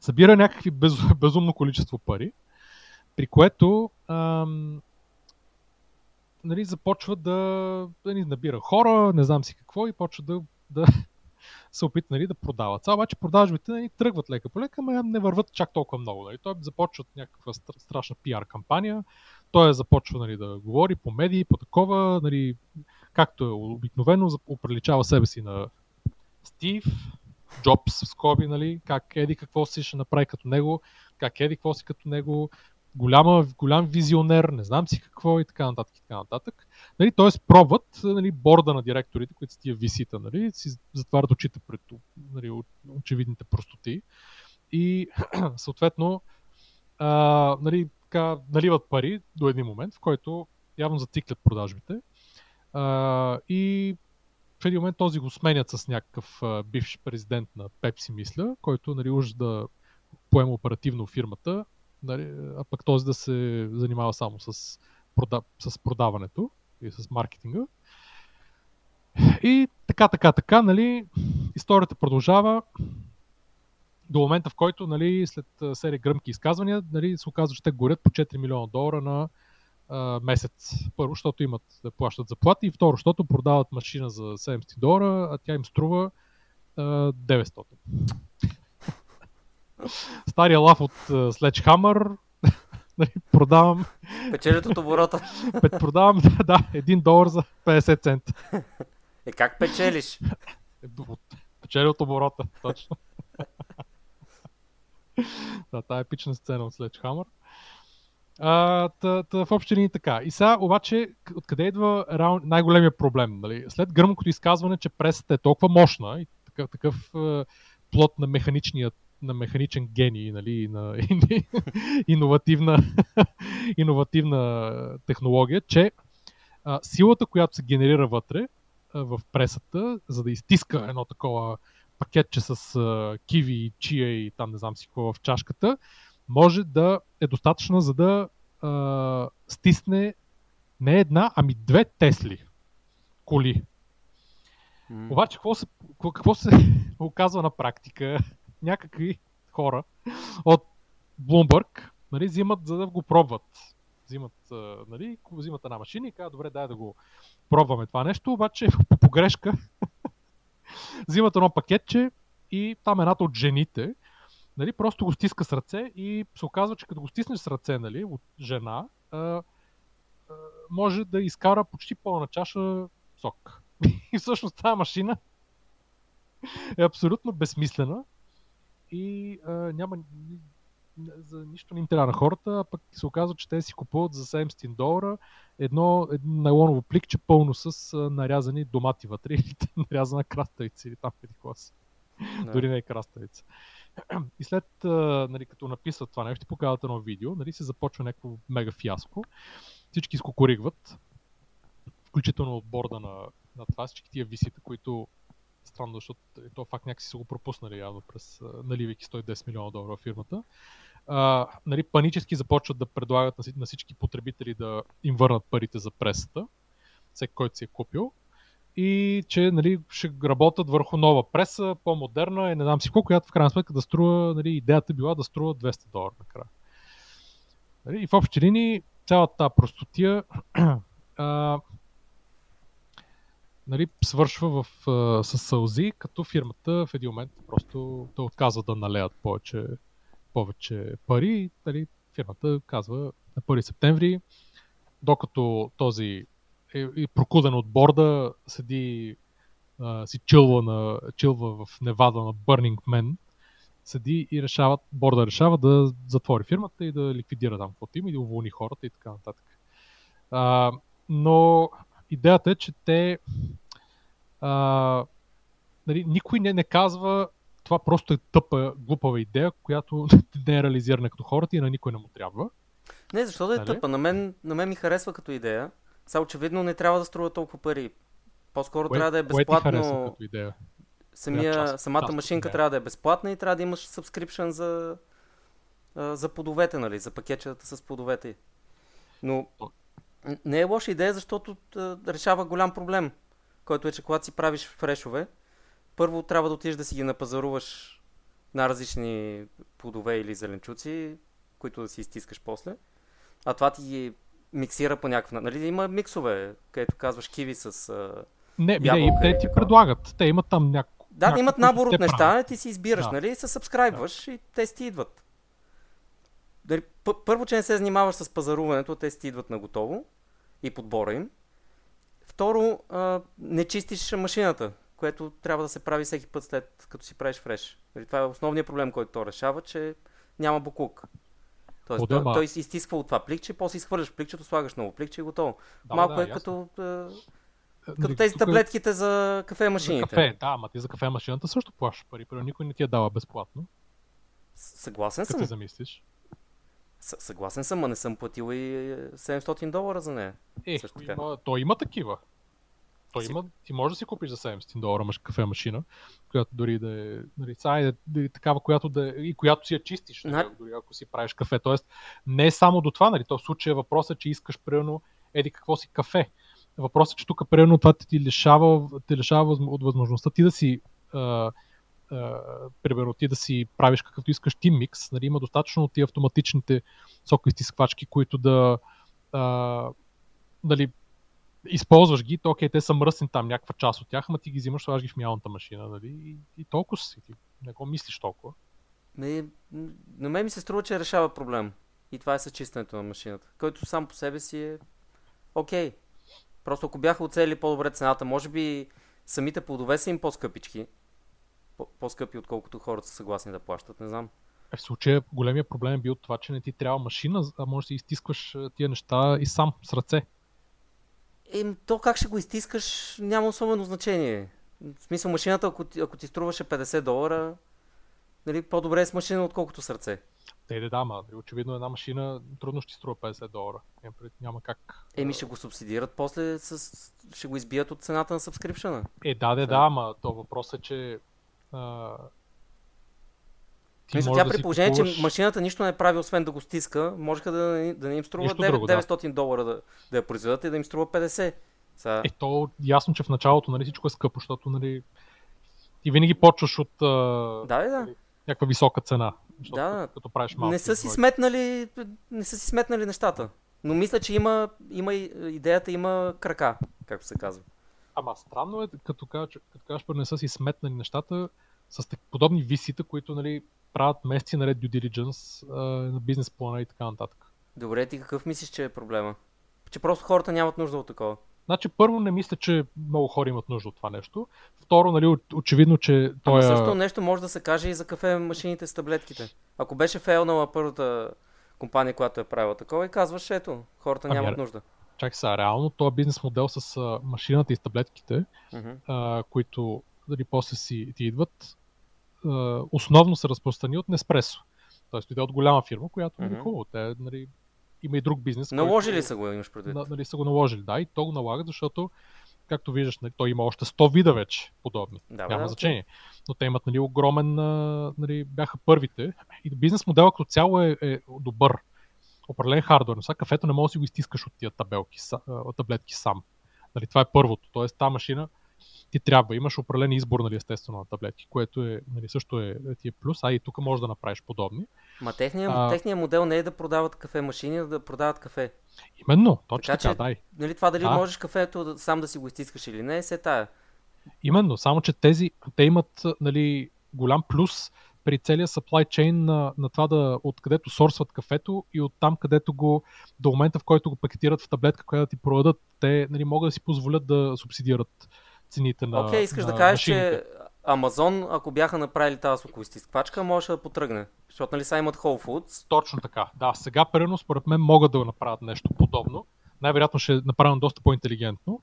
събира някакви без, безумно количество пари, при което ам, нали, започва да, да ни набира хора, не знам си какво, и почва да, да се опита нали, да продават. Сега обаче продажбите нали, тръгват лека по лека, но не върват чак толкова много. Нали. Той започва някаква стра- страшна пиар кампания, той започва нали, да говори по медии, по такова, нали, както е обикновено, оприличава себе си на Стив, Джобс в скоби, нали, как еди какво си ще направи като него, как еди какво си като него, голяма, голям визионер, не знам си какво и така нататък. И така нататък. Нали, Тоест пробват нали, борда на директорите, които са тия висита, нали, си затварят очите пред нали, очевидните простоти и съответно а, нали, така, наливат пари до един момент, в който явно зациклят продажбите а, и в един момент този го сменят с някакъв а, бивш президент на Пепси, мисля, който нали, уж да поема оперативно фирмата, нали, а пък този да се занимава само с, прода, с продаването и с маркетинга. И така, така, така, нали, историята продължава до момента, в който нали, след серия гръмки изказвания нали, се оказва, че те горят по 4 милиона долара на а, месец. Първо, защото имат да плащат заплати и второ, защото продават машина за 70 долара, а тя им струва а, 900. Стария лав от uh, Sledgehammer нали, продавам... Печелят от оборота. продавам, да, 1 долар за 50 цента. Е, как печелиш? Печели от оборота, точно. да, тази епична сцена от Sledgehammer. А, та, та, в общи линии така. И сега обаче, откъде идва най-големия проблем? Нали? След гръмкото изказване, че пресата е толкова мощна и такъв, такъв е, плод на механичния на механичен гений, нали, на иновативна, иновативна технология, че а, силата, която се генерира вътре а, в пресата, за да изтиска едно такова пакетче с а, киви и чия и там не знам си какво в чашката, може да е достатъчна за да а, стисне не една, ами две Тесли коли. Mm. Обаче какво се, какво се оказва на практика? Някакви хора от Bloomberg нали, взимат за да го пробват. Взимат, нали, взимат една машина и казват, добре, дай да го пробваме това нещо, обаче по погрешка взимат едно пакетче и там едната от жените нали, просто го стиска с ръце и се оказва, че като го стиснеш с ръце нали, от жена, а, а, може да изкара почти пълна чаша сок. И всъщност тази машина е абсолютно безсмислена и а, няма за нищо не им трябва на хората, а пък се оказва, че те си купуват за 700 долара едно, едно нейлоново пликче пълно с а, нарязани домати вътре или нарязана краставица или там еди клас. Да. Дори не е краставица. И след, нали, като написват това нещо, показват едно видео, нали, се започва някакво мега фиаско. Всички скокоригват, включително от борда на, на това, всички тия висите, които странно, защото то факт някакси са го пропуснали явно през наливайки 110 милиона долара в фирмата. А, нали, панически започват да предлагат на, всички потребители да им върнат парите за пресата, всеки, който си е купил и че нали, ще работят върху нова преса, по-модерна и не знам си колко, която в крайна сметка да струва, нали, идеята била да струва 200 долара накрая. Нали, и в общи линии цялата тази простотия нали, свършва в, а, с сълзи, като фирмата в един момент просто да отказва да налеят повече, повече пари. Нали, фирмата казва на 1 септември, докато този е, е прокуден от борда, седи, а, си чилва, на, чилва в Невада на Burning Man, седи и решава, борда решава да затвори фирмата и да ликвидира там каквото има и да уволни хората и така нататък. А, но идеята е, че те а, нали, никой не, не казва това просто е тъпа, глупава идея, която не е реализирана като хората и на никой не му трябва. Не, защо да е нали? тъпа? На мен, на мен ми харесва като идея. Сега очевидно не трябва да струва толкова пари. По-скоро кое, трябва да е безплатно. идея? Самия, самата част, машинка идея. трябва да е безплатна и трябва да имаш subscription за, за подовете, нали? За пакетчетата с подовете. Но не е лоша идея, защото решава голям проблем, който е, че когато си правиш фрешове, първо трябва да отидеш да си ги напазаруваш на различни плодове или зеленчуци, които да си изтискаш после. А това ти ги миксира по някакъв Нали има миксове, където казваш киви с а, Не, не, те ти предлагат. Те имат там някакво. Да, да имат набор от неща, правят. ти си избираш, да. нали? И се сабскрайбваш да. и те си идват. Дали, първо, че не се занимаваш с пазаруването, те си идват на готово и подбора им. Второ, а, не чистиш машината, което трябва да се прави всеки път след като си правиш фреш. Нали, това е основният проблем, който то решава, че няма буклук. Тоест, той, той изтисква от това пликче, после изхвърляш пликчето, слагаш ново пликче и готово. Да, Малко да, е ясно. като като нали, тези тук... таблетките за кафе машините. За кафе, да, ама ти за кафе машината също плащаш пари, но никой не ти я дава безплатно. Съгласен съм. Като замислиш. съгласен съм, а не съм платил и 700 долара за нея. Е, има, то има такива. Той има, ти можеш да си купиш за 700 долара мъж кафе машина, която дори да е, нали, е, да е такава, която да е, и която си я чистиш, нали, дори ако си правиш кафе. Тоест, не е само до това, нали, то в случая въпросът е, че искаш примерно еди какво си кафе. Въпросът е, че тук примерно това ти лишава, ти лишава от възможността ти да си а, а, примерно ти да си правиш какъвто искаш ти микс, нали, има достатъчно от ти автоматичните сокоизтисквачки, които да а, нали, използваш ги, то окей, те са мръсни там някаква част от тях, ама ти ги взимаш, слагаш ги в мялната машина, нали? И, и толкова си, ти не го мислиш толкова. Не, на мен ми се струва, че решава проблем. И това е съчистването на машината, който сам по себе си е окей. Просто ако бяха оцели по-добре цената, може би самите плодове са им по-скъпички. По-скъпи, отколкото хората са съгласни да плащат, не знам. Е, в случая големия проблем е бил това, че не ти трябва машина, а можеш да изтискваш тия неща и сам, с ръце. Е, то как ще го изтискаш, няма особено значение. В смисъл, машината, ако ти, ако ти струваше 50 долара, нали, по-добре е с машина, отколкото сърце. Те, да, да, ма, нали, очевидно една машина трудно ще струва 50 долара. Няма как.Еми ще го субсидират, после с... ще го избият от цената на сабскрипшена. Е, да, да, да, ама то въпрос е, че а, ти Мисля, тя да при положение, купуваш... че машината нищо не прави, освен да го стиска, можеха да, да не им струва 9, друго, 900 да. долара да, да я произведат и да им струва 50. Са... Е, то ясно, че в началото нали, всичко е скъпо, защото нали, ти винаги почваш от да, да. Нали, някаква висока цена. Да, като правиш малко. Не са, си сметнали, не са си сметнали нещата. Но мисля, че има, има идеята има крака, както се казва. Ама странно е, като кажеш, като кажеш, не са си сметнали нещата с подобни висита, които нали, правят месеци наред due diligence а, на бизнес плана и така нататък. Добре, ти какъв мислиш, че е проблема? Че просто хората нямат нужда от такова. Значи, първо не мисля, че много хора имат нужда от това нещо. Второ, нали, очевидно, че той Ама също нещо може да се каже и за кафе машините с таблетките. Ако беше фейлнала първата компания, която е правила такова и казваш, ето, хората ами, нямат нужда. Чакай сега, реално този бизнес модел с машината и с таблетките, uh-huh. а, които дали, после си ти идват, основно се разпространи от Неспресо. Тоест дойде от голяма фирма, която mm-hmm. е хубаво. Те, нали, има и друг бизнес. Наложили който, са го, имаш предвид. Нали, са го наложили, да, и то го налагат, защото както виждаш, нали, той има още 100 вида вече подобни. Да, Няма да, значение. Но те имат нали, огромен, нали, бяха първите. И бизнес модела като цяло е, е добър. Определен хардвер. Но сега кафето не може да си го изтискаш от тия табелки, таблетки сам. Нали, това е първото. Тоест, тази машина ти трябва, имаш определен избор, нали, естествено, на таблетки, което е, нали, също е, ти е плюс, а и тук можеш да направиш подобни. Ма техният, а... техния модел не е да продават кафе машини, а да продават кафе. Именно, точно така, така дай. Нали, това дали да. можеш кафето сам да си го изтискаш или не, е се тая. Именно, само че тези, те имат нали, голям плюс при целия supply chain на, на това да откъдето сорсват кафето и от там където го, до момента в който го пакетират в таблетка, която да ти продадат, те нали, могат да си позволят да субсидират цените на Окей, okay, искаш на да кажеш, машините. че Амазон, ако бяха направили тази соковистисквачка, можеше да потръгне. Защото нали са имат Whole Foods. Точно така. Да, сега примерно според мен могат да направят нещо подобно. Най-вероятно ще е направено доста по-интелигентно.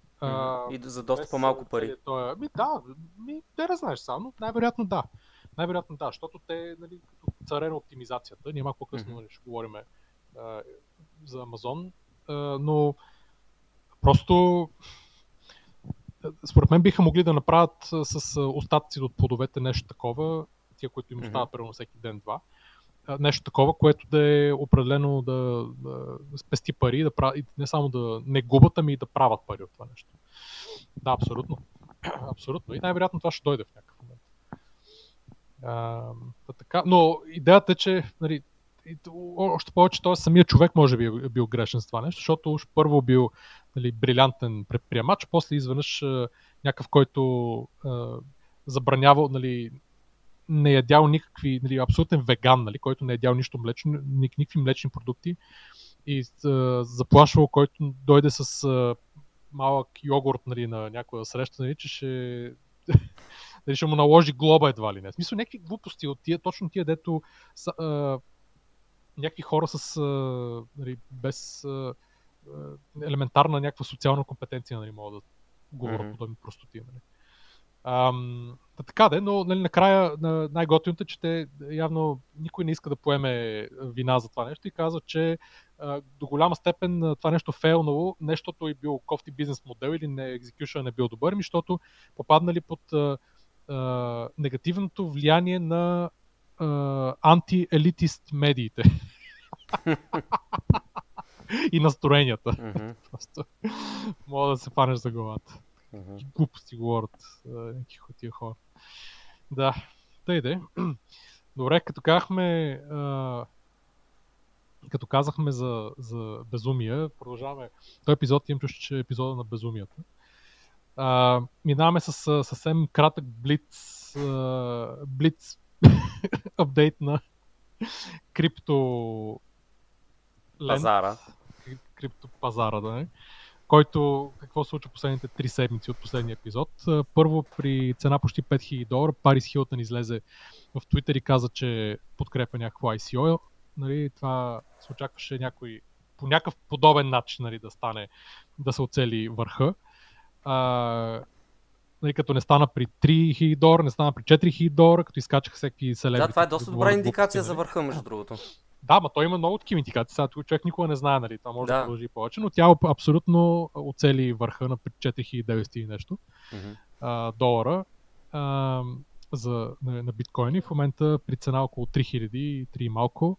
И за доста по-малко пари. Той, ми, да, ми, не знаеш само, най-вероятно да. Най-вероятно да, защото те, нали, като царе на оптимизацията, ние малко по-късно mm-hmm. ще говорим за Амазон, а, но просто според мен биха могли да направят с остатъци от плодовете нещо такова, тия, които им остават mm-hmm. всеки ден-два, нещо такова, което да е определено да, да спести пари, да прави, не само да не губят, ами и да правят пари от това нещо. Да, абсолютно. абсолютно. И най-вероятно това ще дойде в някакъв момент. А, така, но идеята е, че нали, още повече той самия човек може би е бил грешен с това нещо, защото уж първо бил нали, брилянтен предприемач, после изведнъж някакъв, който а, забранява, нали, не е ядял никакви, нали, абсолютен веган, нали, който не е ядял нищо млечно, никакви млечни продукти и а, заплашвал, който дойде с а, малък йогурт нали, на някоя среща, нали, че ще дали ще му наложи глоба едва ли не. В смисъл някакви глупости от тия, точно тия, дето са, някакви хора с а, нали, без а, елементарна някаква социална компетенция нали, могат да говорят mm-hmm. подобни простоти. Нали. Ам, така де, но нали, накрая на най-готиното е, че те явно никой не иска да поеме вина за това нещо и казва, че а, до голяма степен това нещо фейлнало, нещото е бил кофти бизнес модел или не, екзекюшън не бил добър, ми, защото попаднали под а, а, негативното влияние на антиелитист медиите. и настроенията. Mm-hmm. Просто мога да се фанеш за главата. Mm-hmm. Глупости говорят някакви тия хора. Да, тъй де. Добре, като казахме, а, като казахме за, за безумия, продължаваме. Този епизод имам чуш, че е епизода на безумията. А, минаваме с съвсем кратък блиц, а, блиц апдейт на крипто пазара. Криптопазара, да не? който какво се случва последните три седмици от последния епизод. Първо при цена почти 5000 долара, Парис Хилтън излезе в Твитър и каза, че подкрепя някакво ICO. Нали, това се очакваше някой по някакъв подобен начин нали, да стане, да се оцели върха. А, нали, като не стана при 3000 долара, не стана при 4000 долара, като изкачаха всеки селебри. Да, това е доста добра индикация за нали? върха, между другото. Да, ма той има много такива индикации. Сега човек никога не знае, нали? Това може да, да продължи повече, но тя абсолютно оцели върха на 4900 и нещо mm-hmm. а, долара а, за, на, на биткоини. В момента при цена около 3000 3 малко.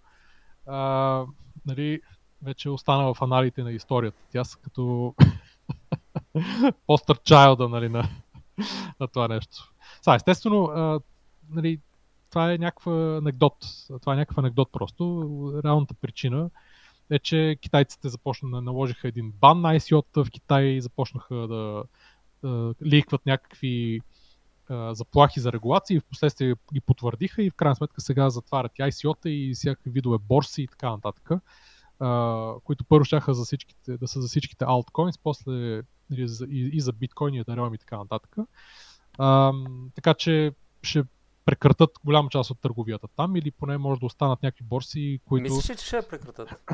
А, нали, вече остана в аналите на историята. Тя са като постър чайлда нали, на, на това нещо. Сега, естествено, а, нали, това е някаква анекдот. Това е някакъв анекдот просто. Реалната причина е, че китайците започнаха, наложиха един бан на ICO-та в Китай, започнаха да, да ликват някакви заплахи за регулации и в последствие ги потвърдиха и в крайна сметка сега затварят и ICO-та и всякакви видове борси и така нататък, които първо щяха за всичките, да са за всичките altkоинс, после и, и, и за биткоин и Ethereum и така нататък. А, така че ще прекратат голяма част от търговията там или поне може да останат някакви борси, които... Мислиш ли, че ще прекратат?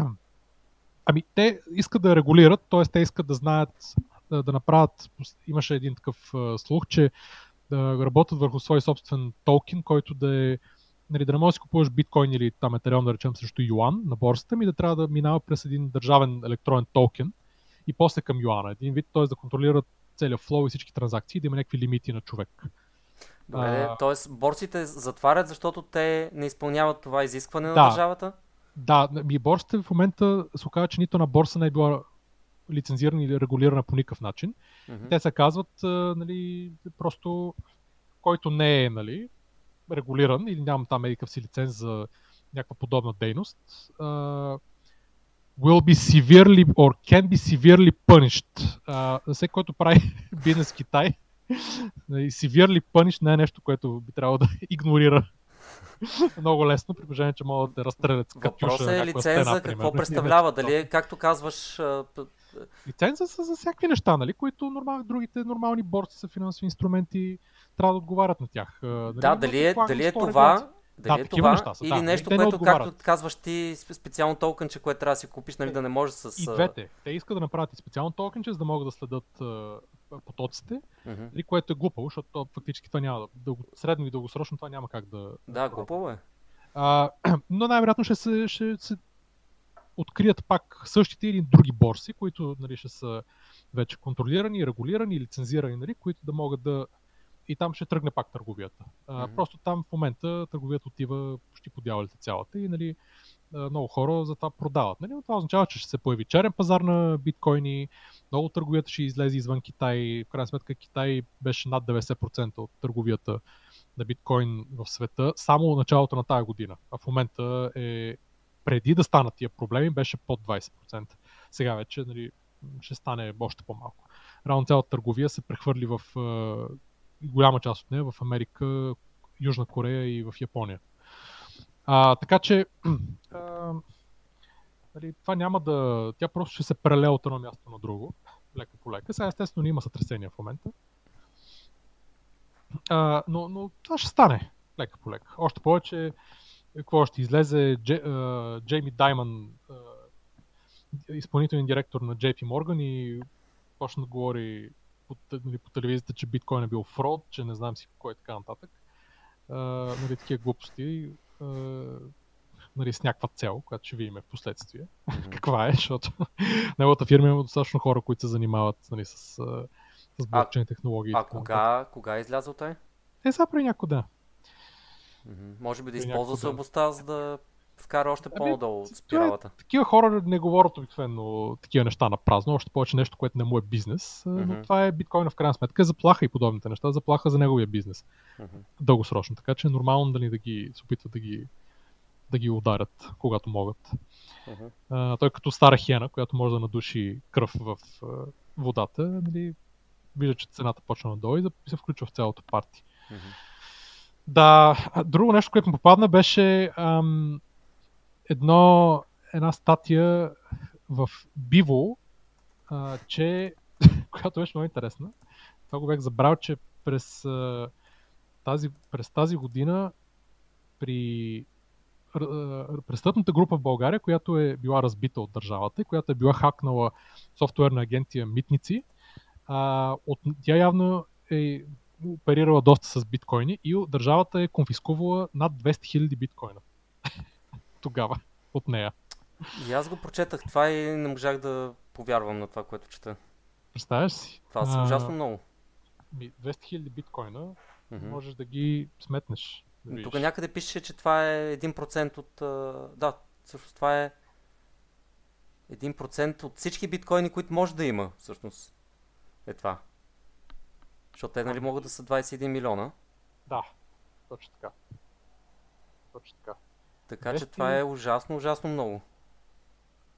Ами те искат да регулират, т.е. те искат да знаят, да, да направят... Имаше един такъв uh, слух, че да работят върху свой собствен токен, който да е нали, да не можеш да купуваш биткоин или там етерион, да речем, срещу юан на борсата, ми да трябва да минава през един държавен електронен токен и после към юана. Един вид, т.е. да контролират целият флоу и всички транзакции, да има някакви лимити на човек. Добре, а... т.е. борсите затварят, защото те не изпълняват това изискване да, на държавата? Да, ми борсите в момента се оказва, че нито на борса не е била лицензирана или регулирана по никакъв начин. Mm-hmm. Те се казват, нали, просто който не е нали, регулиран или няма там едикъв си лиценз за някаква подобна дейност, will be severely or can be severely punished. Uh, всеки, който прави бизнес в Китай, Severely punished не е нещо, което би трябвало да игнорира много лесно, при положение, че могат да разстрелят с катюша. Въпросът е лиценза, какво представлява? Дали е, както казваш... Лиценза са за всякакви неща, нали, които нормал, другите нормални борци са финансови инструменти, трябва да отговарят на тях. Нали, да, дали е, дали е това, дали да, е това, неща са, или да, нещо, което, както казваш ти, специално токенче, което трябва да си купиш, нали, да не може с... И двете. Те искат да направят и специално токенче, за да могат да следят потоците, mm-hmm. което е глупаво, защото фактически това няма да, средно и дългосрочно това няма как да... Да, глупаво е. А, но най-вероятно ще се, ще се открият пак същите или други борси, които нали, ще са вече контролирани, регулирани, лицензирани, нали, които да могат да и там ще тръгне пак търговията. А, mm-hmm. Просто там в момента търговията отива почти по дяволите цялата и нали, много хора за това продават. Нали? Това означава, че ще се появи черен пазар на биткоини, много търговията ще излезе извън Китай. В крайна сметка Китай беше над 90% от търговията на биткоин в света само началото на тази година. А в момента е преди да станат тия проблеми беше под 20%. Сега вече нали, ще стане още по-малко. Рано цялата търговия се прехвърли в голяма част от нея в Америка, Южна Корея и в Япония. А, така че а, нали, това няма да... Тя просто ще се преле от едно място на друго, лека по лека. Сега естествено има сътресения в момента. А, но, но това ще стане лека по лека. Още повече, какво ще излезе Дже, а, Джейми Дайман, изпълнителен директор на JP Morgan и почна да говори по, нали, по телевизията, че биткоин е бил фрод, че не знам си кой е така нататък. А, нали, такива глупости. А, нали, с някаква цел, която ще видим в последствие. Mm-hmm. Каква е, защото неговата фирма има достатъчно хора, които се занимават нали, с, с блокчейн технологии. А, кога, кога е излязъл той? Е, сега преди някой ден. Mm-hmm. Може би да използва слабостта, за да вкара още ами, по-надолу от спиралата. Такива хора не говорят обикновено такива неща на празно, още повече нещо, което не му е бизнес. Mm-hmm. Но това е биткоина в крайна сметка. Заплаха и подобните неща, заплаха за неговия бизнес. Mm-hmm. Дългосрочно. Така че е нормално дали да ги се опитват да ги да ги ударят, когато могат. Uh-huh. А, той като стара хена, която може да надуши кръв в а, водата, нали, вижда, че цената почва надолу и да се включва в цялото парти. Uh-huh. Да, друго нещо, което ми попадна, беше ам, едно, една статия в Биво, че, която беше много интересна. Това го бях забрал, че през, тази, през тази година при престъпната група в България, която е била разбита от държавата която е била хакнала софтуерна агенция Митници, а, от, тя явно е оперирала доста с биткоини и държавата е конфискувала над 200 000 биткоина. Тогава от нея. И аз го прочетах това и не можах да повярвам на това, което чета. Представяш си? Това са ужасно много. 200 000 биткоина mm-hmm. можеш да ги сметнеш. Да Тук някъде пише, че това е 1% от... Да, всъщност това е 1% от всички биткоини, които може да има, всъщност. Е това. Защото те, нали, могат да са 21 милиона. Да, точно така. Точно така. Така 200... че това е ужасно, ужасно много.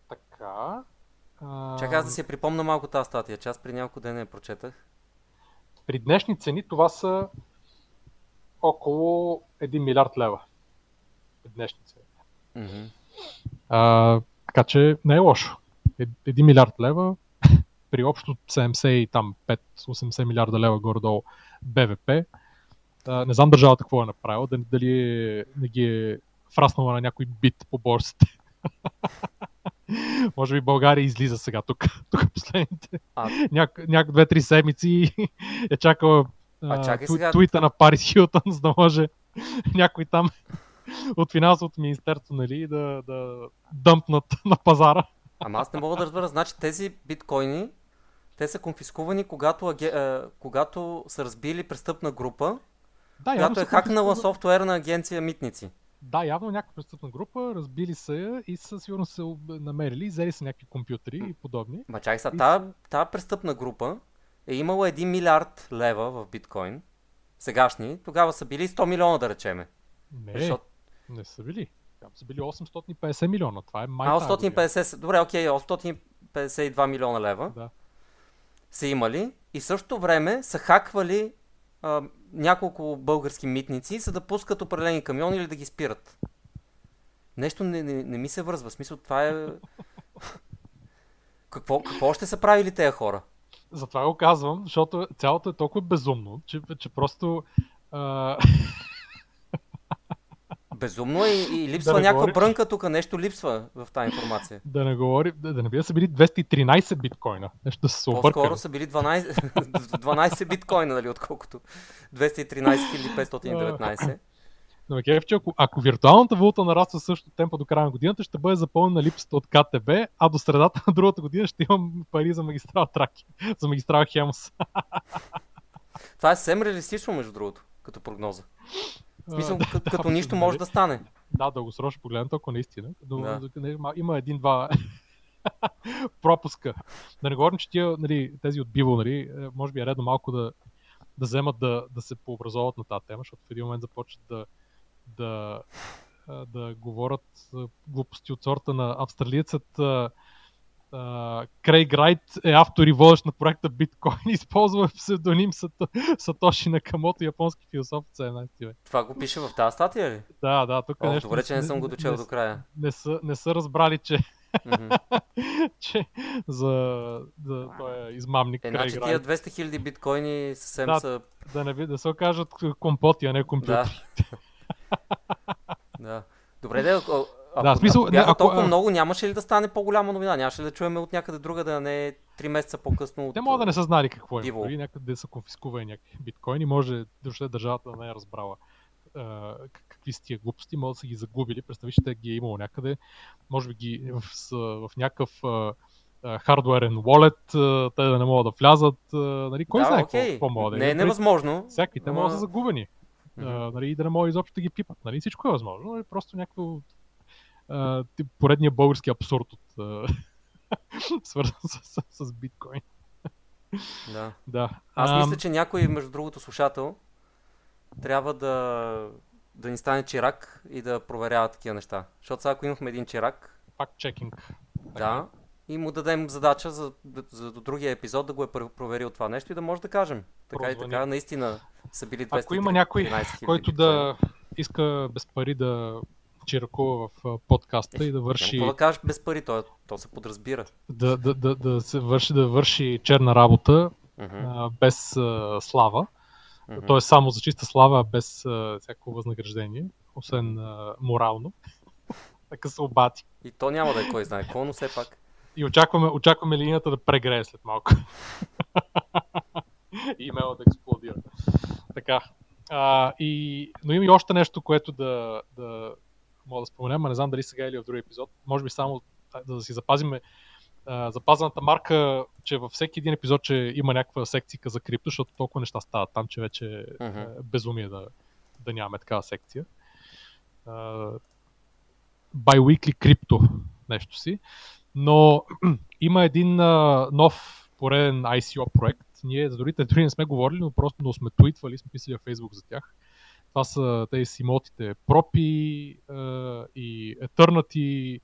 Така. А... Чакай аз да си припомна малко тази статия, че аз при няколко дена я прочетах. При днешни цени това са около 1 милиард лева. Днешни цени. Mm-hmm. А, така че не е лошо. 1 милиард лева при общо 70 и там 5-80 милиарда лева горе-долу БВП. А, не знам държавата какво е направила, дали е, не ги е фраснала на някой бит по борсите. Може би България излиза сега тук, тук последните а... няк, няк две-три седмици е чакала а, чакай сега. Туита на Парис Хилтън, за да може някой там от финансовото министерство, нали, да, да дъмпнат на пазара. Ама аз не мога да разбера, значи тези биткоини, те са конфискувани, когато, аге, когато са разбили престъпна група, да, която е хакнала софтуерна агенция Митници. Да, явно някаква престъпна група, разбили са я и със сигурно се намерили, взели са някакви компютри и подобни. Ма чакай са, тази, тази престъпна група е имала 1 милиард лева в биткоин, сегашни, тогава са били 100 милиона, да речеме. Не, Защото... не са били. Там са били 850 милиона. Това е май. А, 850, добре, окей, 852 милиона лева да. са имали и същото време са хаквали а, няколко български митници, за да пускат определени камиони или да ги спират. Нещо не, не, не ми се връзва. Смисъл, това е... какво, какво ще са правили тези хора? Затова го казвам, защото цялото е толкова безумно, че, че просто... А... Безумно е и, и липсва да някаква говори... брънка тук, нещо липсва в тази информация. Да не говори, да, да не би да са били 213 биткоина, нещо да се объркали. По-скоро са били 12, 12 биткоина, нали, отколкото 213 519. Но ме че ако, ако виртуалната валута нараства също темпа до края на годината, ще бъде запълнена липсата от КТБ, а до средата на другата година ще имам пари за магистрала Траки, за магистрала Хемос. Това е съвсем реалистично, между другото, като прогноза. В смисъл, като, като нищо може да стане. Да, дългосрочно погледнато, ако наистина. Но, да. има един-два пропуска. Да не говорим, че тия, нали, тези от Биво, нали, е, може би е редно малко да, да вземат да, да се пообразоват на тази тема, защото в един момент започват да, да, да говорят глупости от сорта на австралиецът Крейг Райт е автор и водещ на проекта Биткоин използва псевдоним Сато, Сатоши Накамото, японски философ от 17 век. Това го пише в тази статия ли? Да, да, тук О, нещо. Добре, че не, съм го дочел не, до края. Не са, не са разбрали, че Мгм. че за, за този измамник Е, значи тия 200 хиляди биткоини съвсем Да. са... да, не, да се окажат компоти, а не компютри. Да. да. Добре, де, ако, Да, в смисъл, ако бяха ако, толкова а- много, нямаше ли да стане по-голяма новина? Нямаше ли да чуем от някъде друга, да не е 3 месеца по-късно от... Те могат да не са знали какво Диво. има. Дори някъде да са конфискувани някакви биткоини, може въобще държавата да не е разбрала а, как- какви са тия глупости, могат да са ги загубили. Представи, че те ги е имало някъде, може би ги в, с, в някакъв хардуерен wallet, те да не могат да влязат. Нали, кой да, знае окей. какво, какво могат да Не е. Нали, невъзможно. Всякакви, те могат да са загубени. А, нали, и да не могат изобщо да ги пипат. Нали, всичко е възможно. Нали, просто някакво а, поредния български абсурд от а, свързан с, с, с биткоин. Да. Да. Аз Ам, мисля, че някой, между другото, слушател, трябва да, да ни стане чирак и да проверява такива неща. Защото сега, ако имахме един чирак, Факт чекинг. да, и му дадем задача за, за до другия епизод да го е пр- проверил това нещо и да може да кажем. Така и Прозвъни. така, наистина са били 213 Ако има някой, 000 който да иска без пари да чиракува в подкаста и да Няма върши, Какво да кажеш без пари, то, то се подразбира. да, да, да, да, се върши, да върши черна работа а, без а, слава, мгм. т.е. само за чиста слава, без а, всяко възнаграждение, освен а, морално. така се обати. И то няма да е кой знае какво, но все пак. И очакваме, очакваме линията да прегрее след малко. и имейла да експлодира. Така. А, и, но има и още нещо, което да, да мога да споменем, а не знам дали сега или в други епизод. Може би само а, да си запазиме а, запазената марка, че във всеки един епизод, че има някаква секция за крипто, защото толкова неща стават там, че вече е Мгм. безумие да, да нямаме такава секция. А, Biweekly крипто нещо си. Но има един а, нов пореден ICO проект. Ние за дори, дори не сме говорили, но просто но сме твитвали, сме писали в Facebook за тях. Това са тези имотите а, и Eternity,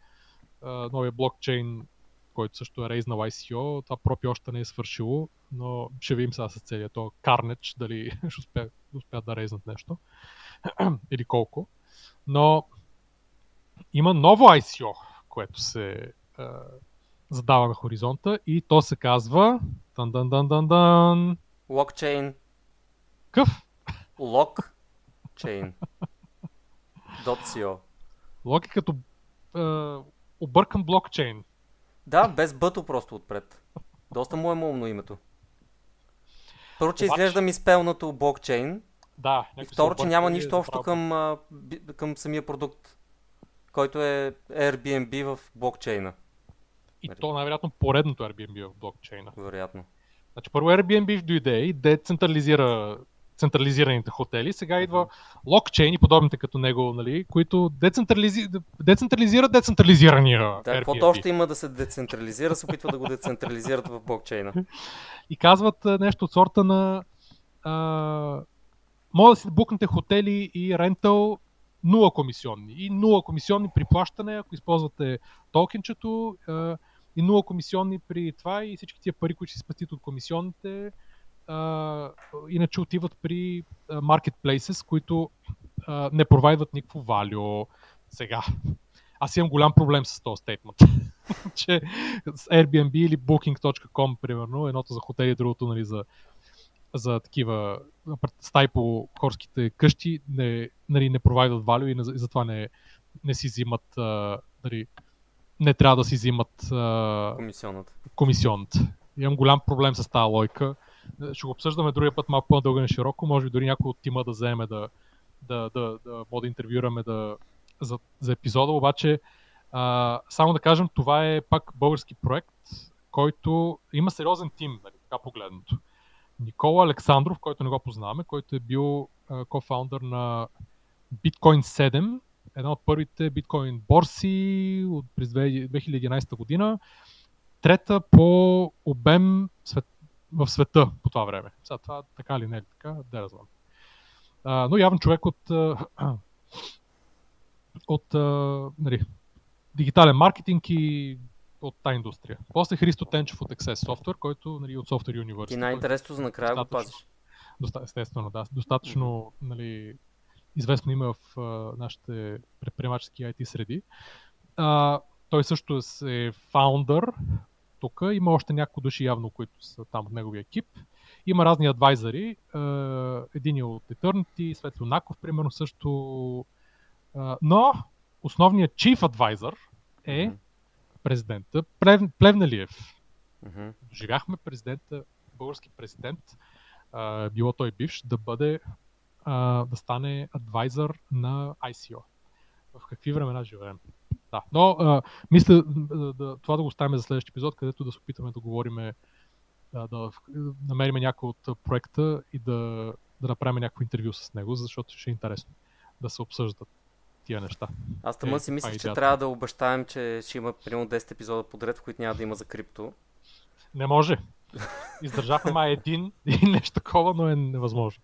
новия блокчейн, който също е рейзнал ICO. Това Propi още не е свършило, но ще видим сега с целият то Carnage, дали ще успя, успя да рейзнат нещо. Или колко. Но има ново ICO, което се а, задава на хоризонта и то се казва дан дан дан дан дан Локчейн, къв локчейн. .co. логи като а, объркан блокчейн. Да, без бъто просто отпред. Доста му е умно името. Първо, че Обаче- изглежда ми спелнато блокчейн Да, и второ, че няма объркали, нищо общо към, а, към самия продукт, който е Airbnb в блокчейна, И то най-вероятно поредното Airbnb в блокчейна. вероятно. Значи първо Airbnb дойде и децентрализира централизираните хотели. Сега идва локчейн и подобните като него, нали, които децентрализи... децентрализират децентрализирания Да, Airbnb. каквото още има да се децентрализира, се опитва да го децентрализират в блокчейна. и казват нещо от сорта на а, може да си букнете хотели и рентал нула комисионни. И нула комисионни при плащане, ако използвате токенчето и нула комисионни при това и всички тия пари, които ще спестите от комисионните, а, иначе отиват при marketplaces, които а, не провайдват никакво value сега. Аз имам голям проблем с този стейтмент. че с Airbnb или Booking.com, примерно, едното за хотели, другото нали, за, за такива стаи по хорските къщи, не, нали, не провайдат value и, не, и затова не, не си взимат, а, нали, не трябва да си взимат а, Комисионната. комисионната. Имам голям проблем с тази лойка. Ще го обсъждаме другия път малко по-дълго на широко. Може би дори някой от тима да вземе да, да, да, да, да интервюираме да, за, за епизода. Обаче, а, само да кажем, това е пак български проект, който има сериозен тим, нали, така погледнато. Никола Александров, който не го познаваме, който е бил а, кофаундър на Bitcoin 7, една от първите биткоин борси от през 2011 година трета по обем свет, в света по това време. Сега това така ли не е така, да знам. А, но явно човек от, от нали, дигитален маркетинг и от тази индустрия. После Христо Тенчев от Access Software, който нали, от Software University. Ти най-интересното за накрая го пазиш. Естествено, да. Достатъчно нали, известно име в а, нашите предприемачески IT среди. А, той също е фаундър. Тук има още няколко души явно, които са там от неговия екип. Има разни адвайзери. Един е от Eternity, Светло Наков, примерно също. Но основният chief advisor е президента Плев, Плевналиев. Мгм. Доживяхме президента, български президент, а, било той бивш, да бъде да стане адвайзър на ICO. В какви времена живеем? Да, но а, мисля да, да, това да го оставим за следващия епизод, където да се опитаме да говорим, да, да намерим някой от проекта и да, да направим някакво интервю с него, защото ще е интересно да се обсъждат тия неща. Аз тъмън Е, си това мисля, е че трябва да обещаем, че ще има примерно 10 епизода подред, в които няма да има за крипто. Не може. Издържахме май един и нещо такова, но е невъзможно.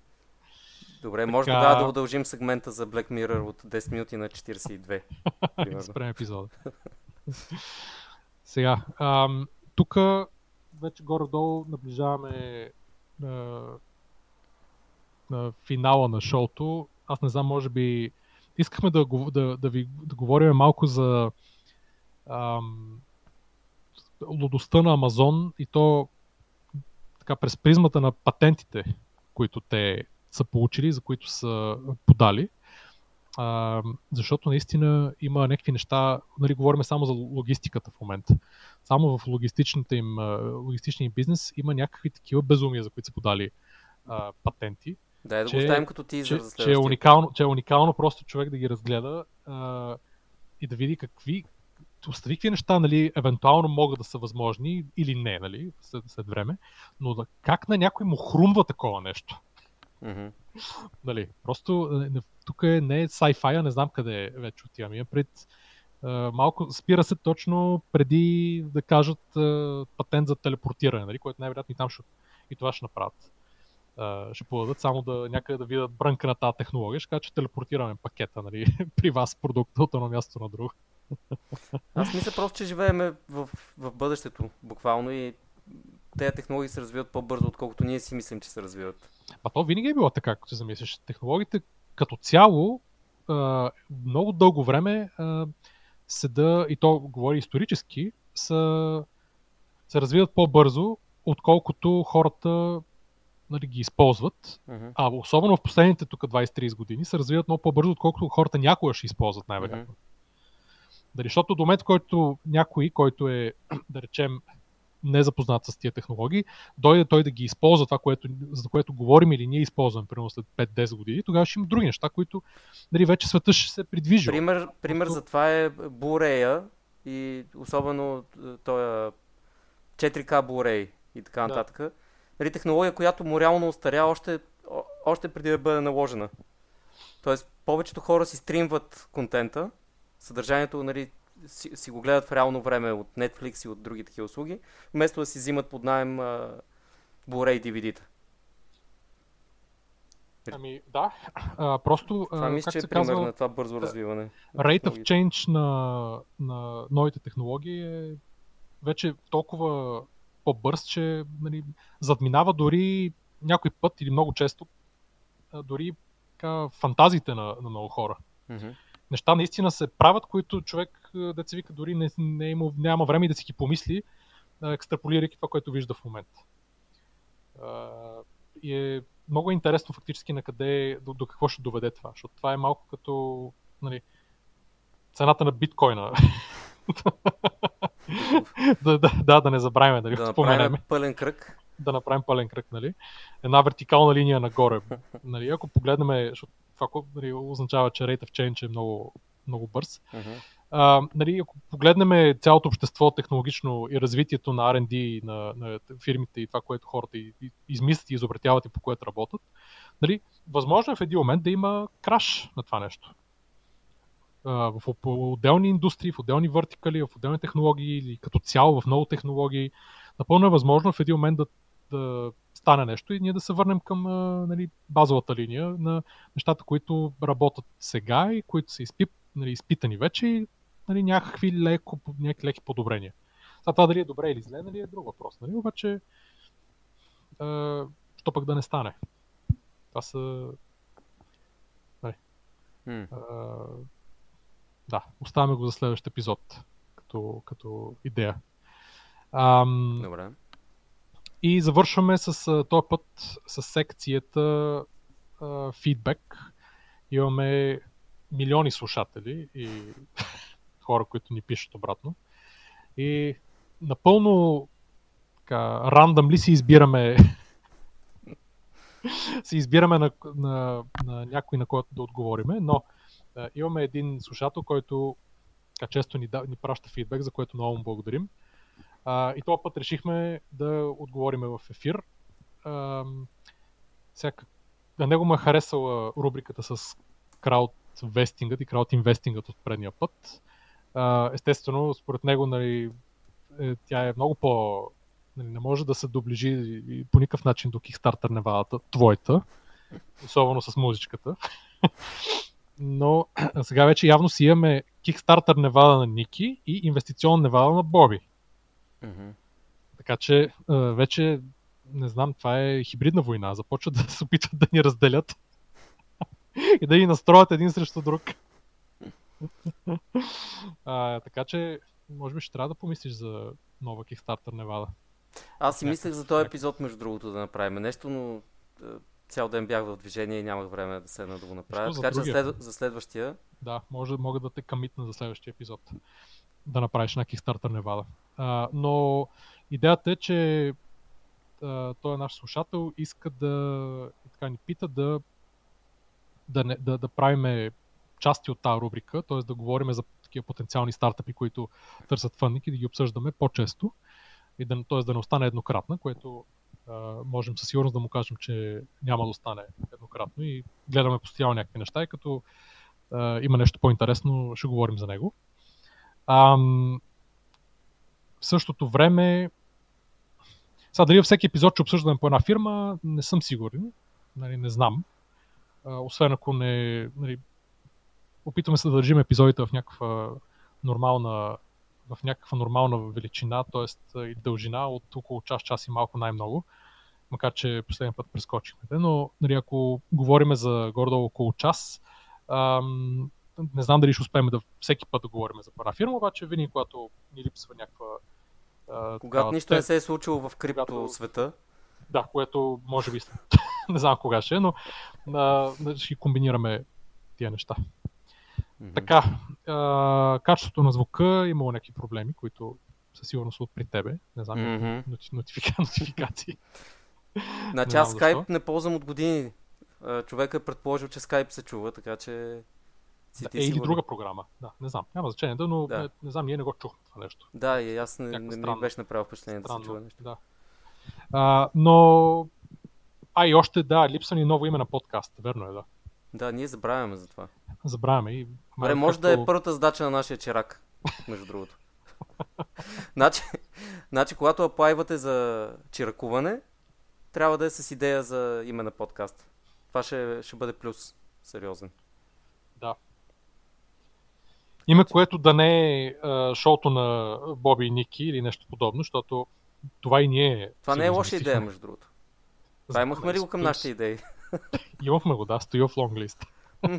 Добре, може Така- тогава да удължим сегмента за Black Mirror от 10 минути на 42. да спрем епизода. Сега, ам, тук вече горе-долу наближаваме на, на финала на шоуто. Аз не знам, може би искахме да, да, да ви да говорим малко за ам, лудостта на Амазон и то така през призмата на патентите, които те са получили, за които са подали. А, защото наистина има някакви неща, нали, говорим само за логистиката в момента. Само в логистичната им, логистичния им бизнес има някакви такива безумия, за които са подали а, патенти, Дай да Че- го оставим като тизър че, за че, е уникално, че е уникално просто човек да ги разгледа а, и да види какви остави какви неща, нали, евентуално могат да са възможни или не, нали, след, след време, но да, как на някой му хрумва такова нещо. Мгм. Нали, просто е, тук е, не е sci-fi, а не знам къде е вече отивам. Имам пред малко спира се точно преди да кажат патент за телепортиране, нали, което най-вероятно и там ще, и това ще направят. Ще подадат само да някъде да видят брънка на тази технология, ще кажат, че телепортираме пакета нали, при вас продукта от едно място на друго. Аз мисля просто, че живееме в, в бъдещето, буквално и тези технологии се развиват по-бързо, отколкото ние си мислим, че се развиват. А то винаги е било така, ако се замислиш. Технологиите като цяло а, много дълго време а, седа, и то говори исторически, са, се развиват по-бързо, отколкото хората нали, ги използват. Мгм. А особено в последните тук 20-30 години се развиват много по-бързо, отколкото хората някога ще използват най-вероятно. Дали, защото до момента, който някой, който е, да речем, не запознат с тия технологии, дойде той да ги използва това, което, за което говорим или ние използваме, примерно след 5-10 години, тогава ще има други неща, които нали, вече света ще се придвижи. Пример, пример за това е Blu-ray и особено този 4K Blu-ray и така Да. нататък. Нали, технология, която морално остаря още, още преди да бъде наложена. Тоест, повечето хора си стримват контента, съдържанието нали, си, си го гледат в реално време от Netflix и от други такива услуги, вместо да си взимат под найем Blu-ray DVD-та. Ами да, а, просто, Това мисля, че е пример казва, на това бързо развиване. rate of change на, на новите технологии е вече толкова по-бърз, че нали, задминава дори някой път или много често дори така, фантазиите на, на много хора. Мгм. Неща наистина се правят, които човек, а, деца вика, дори не, не е имал, няма време да си ги помисли, а, екстраполирайки това, което вижда в момента. И е много интересно фактически на къде, до, до какво ще доведе това, защото това е малко като нали, цената на биткоина. да, да, да, да не забравяме, нали, Да споменеме направим пълен кръг. да направим пълен кръг, нали? Една вертикална линия нагоре. Нали? Ако погледнем, защото това нали, означава, че rate of change е много, много бърз. Мгм. А, нали, ако погледнем цялото общество технологично и развитието на R&D на, на фирмите и това, което хората и, и, измислят и изобретяват и по което работят, нали, възможно е в един момент да има краш на това нещо. А, в отделни индустрии, в отделни вертикали, в отделни технологии или като цяло в много технологии. Напълно е възможно в един момент да, да стане нещо и ние да се върнем към нали, базовата линия на нещата, които работят сега и които са изпип, нали, изпитани вече и нали, някакви леко, някакви леки подобрения. Сега това дали е добре или зле, нали, е друг въпрос. Нали? Обаче, а, що пък да не стане? Това са... М. А, да, оставяме го за следващ епизод. като, като идея. Ам, Добре. И завършваме с този път с секцията фидбек. Имаме милиони слушатели и хора, които ни пишат обратно. И напълно така, рандъм ли си избираме си избираме на, на, на някой, на който да отговориме, но а, имаме един слушател, който така, често ни, да, ни праща фидбек, за което много му благодарим. А, и този път решихме да отговориме в ефир. А, всяка... На него му е харесала рубриката с крауд вестингът и крауд инвестингът от предния път. А, естествено, според него нали, е, тя е много по... Нали, не може да се доближи по никакъв начин до Kickstarter Невадата, твоята, особено с музичката. Но сега вече явно си имаме Kickstarter Невада на Ники и инвестиционен Невада на Боби. Така че вече, не знам, това е хибридна война. Започват да се опитват да ни разделят и да ни настроят един срещу друг. а, така че, може би ще трябва да помислиш за нова Kickstarter Невада. Аз си мислех за този епизод, между другото, да направим нещо, но цял ден бях в движение и нямах време да седна да го направя. Така че след... за следващия, Да, може, мога да те камитна за следващия епизод. Да направиш на Kickstarter Невада. Но идеята е, че а, той е наш слушател, иска да така ни пита да да, не, да, да правиме части от тази рубрика, т.е. да говорим за такива потенциални стартъпи, които търсят фъндинг и да ги обсъждаме по-често. И да, т.е. да не остане еднократна, което а, можем със сигурност да му кажем, че няма да остане еднократно и гледаме постоянно някакви неща и като а, има нещо по-интересно, ще говорим за него. Ам, в същото време, сега дали във всеки епизод ще обсъждаме по една фирма, не съм сигурен, нали, не знам. А, освен ако не... Нали, опитваме се да държим епизодите в някаква нормална в някаква нормална величина, т.е. и дължина от около час, час и малко най-много, макар че последния път прескочихме. Но нали, ако говориме за гордо около час, ам, не знам дали ще успеем да всеки път да говорим за пара фирма, обаче винаги, когато ни липсва някаква... когато такава нищо не те- се е случило в крипто Когато- света, Да, което може би не знам кога ще е, но а, ще комбинираме тия неща. мгм. Така, а, качеството на звука имало някакви проблеми, които със сигурност от при тебе. Не знам, нотифи- нотифика, нотификации. Значи аз скайп не ползвам от години. А, Човек е предположил, че скайп се чува, така че... е или друга програма. Да, не знам. Няма значение, да, но Да. Не, не знам, ние не го чухме това нещо. Да, и аз не, не ми странно. беше направил впечатление да се чува Странно. нещо. Да. А, но... А, и още, да, липса ни ново име на подкаст. Верно е, да. Да, ние забравяме за това. Забравяме и... Добре, може да е първата задача на нашия чирак, между другото. значи, значи, когато аплайвате за чиракуване, трябва да е с идея за име на подкаст. Това ще, ще бъде плюс. Сериозен. Име, което да не е а, шоуто на Боби и Ники или нещо подобно, защото това и ние... Това си не е лоша идея, между другото. Това имахме ли го към нашите идеи? Имахме го, да, стои в лонглист.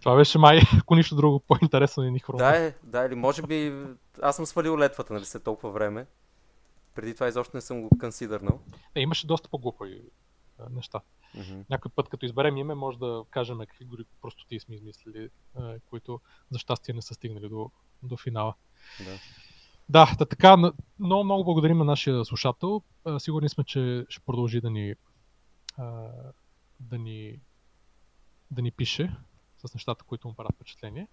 това беше май, ако нищо друго, по-интересно ни хрумна. Да, е, да, или може би аз съм свалил летвата, нали, след толкова време. Преди това изобщо не съм го консидърнал. Не, имаше доста по-глупави неща. Мгм. Някой път, като изберем име, може да кажем какви дори простоти сме измислили, които за щастие не са стигнали до, до финала. Да. Да, да така, много, много благодарим на нашия слушател. Сигурни сме, че ще продължи да ни, да ни, да ни пише с нещата, които му правят впечатление.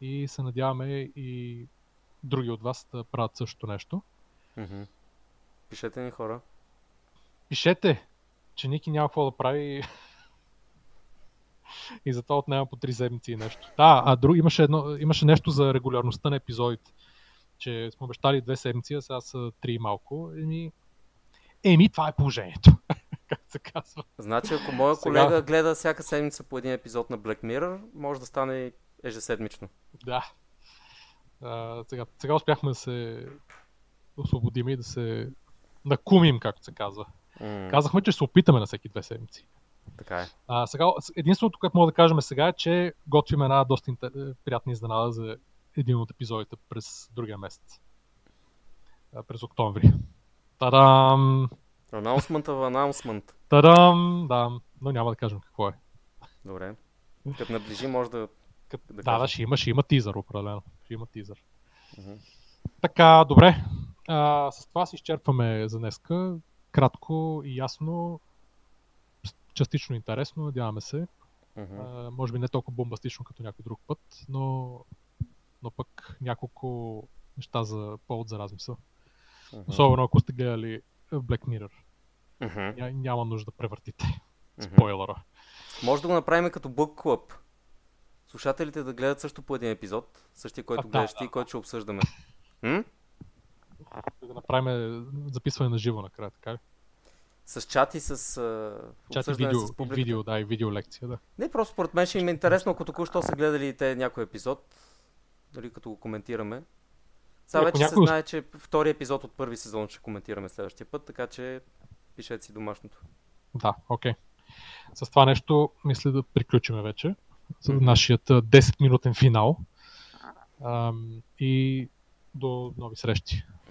И се надяваме и други от вас да правят същото нещо. Мгм. Пишете ни хора. Пишете, че Ники няма какво да прави и затова отнема по три седмици и нещо. Да, а друг, имаше, едно, имаше нещо за регулярността на епизодите. Че сме обещали две седмици, а сега са три и малко. Еми, еми това е положението. как се казва. Значи, ако моя Сега- колега гледа всяка седмица по един епизод на Black Mirror, може да стане ежеседмично. Да. А, сега, сега успяхме да се освободим и да се накумим, както се казва. Казахме, че се опитаме на всеки две седмици. Така е. А, сега, единственото, което мога да кажем сега е, че готвим една доста интер... приятна изненада за един от епизодите през другия месец. А, през октомври. Тадам! Анонсмента в анонсмент. Тадам! Да, но няма да кажем какво е. Добре. Като наближи, може да... Кът, Да да, кажем. да, ще има, ще има тизър, определено. Ще има тизър. Мгм. Така, добре. А, с това си изчерпваме за днеска. Кратко и ясно. Частично интересно, надяваме се. Мгм. А, може би не толкова бомбастично като някой друг път, но, но пък няколко неща за повод за размисъл. Мгм. Особено ако сте гледали Black Mirror. Мгм. Ня, няма нужда да превъртите Мгм. спойлера. Може да го направим като Book Club. Слушателите да гледат също по един епизод, същия, който А, да, гледаш да, ти, да. който ще обсъждаме. М? Да направим записване на живо накрая, така ли? С чат и с а, Чат и видео, с и публиката. видео, да, и видео лекция, да. Не, просто според мен ще им е интересно, ако току-що са гледали те някой епизод, дали като го коментираме. Сега Ако вече някой- се знае, че втори епизод от първи сезон ще коментираме следващия път, така че пишете си домашното. Да, окей. С това нещо мисля да приключиме вече. Мгм. нашият а, 10-минутен финал. Ам, и до нови срещи.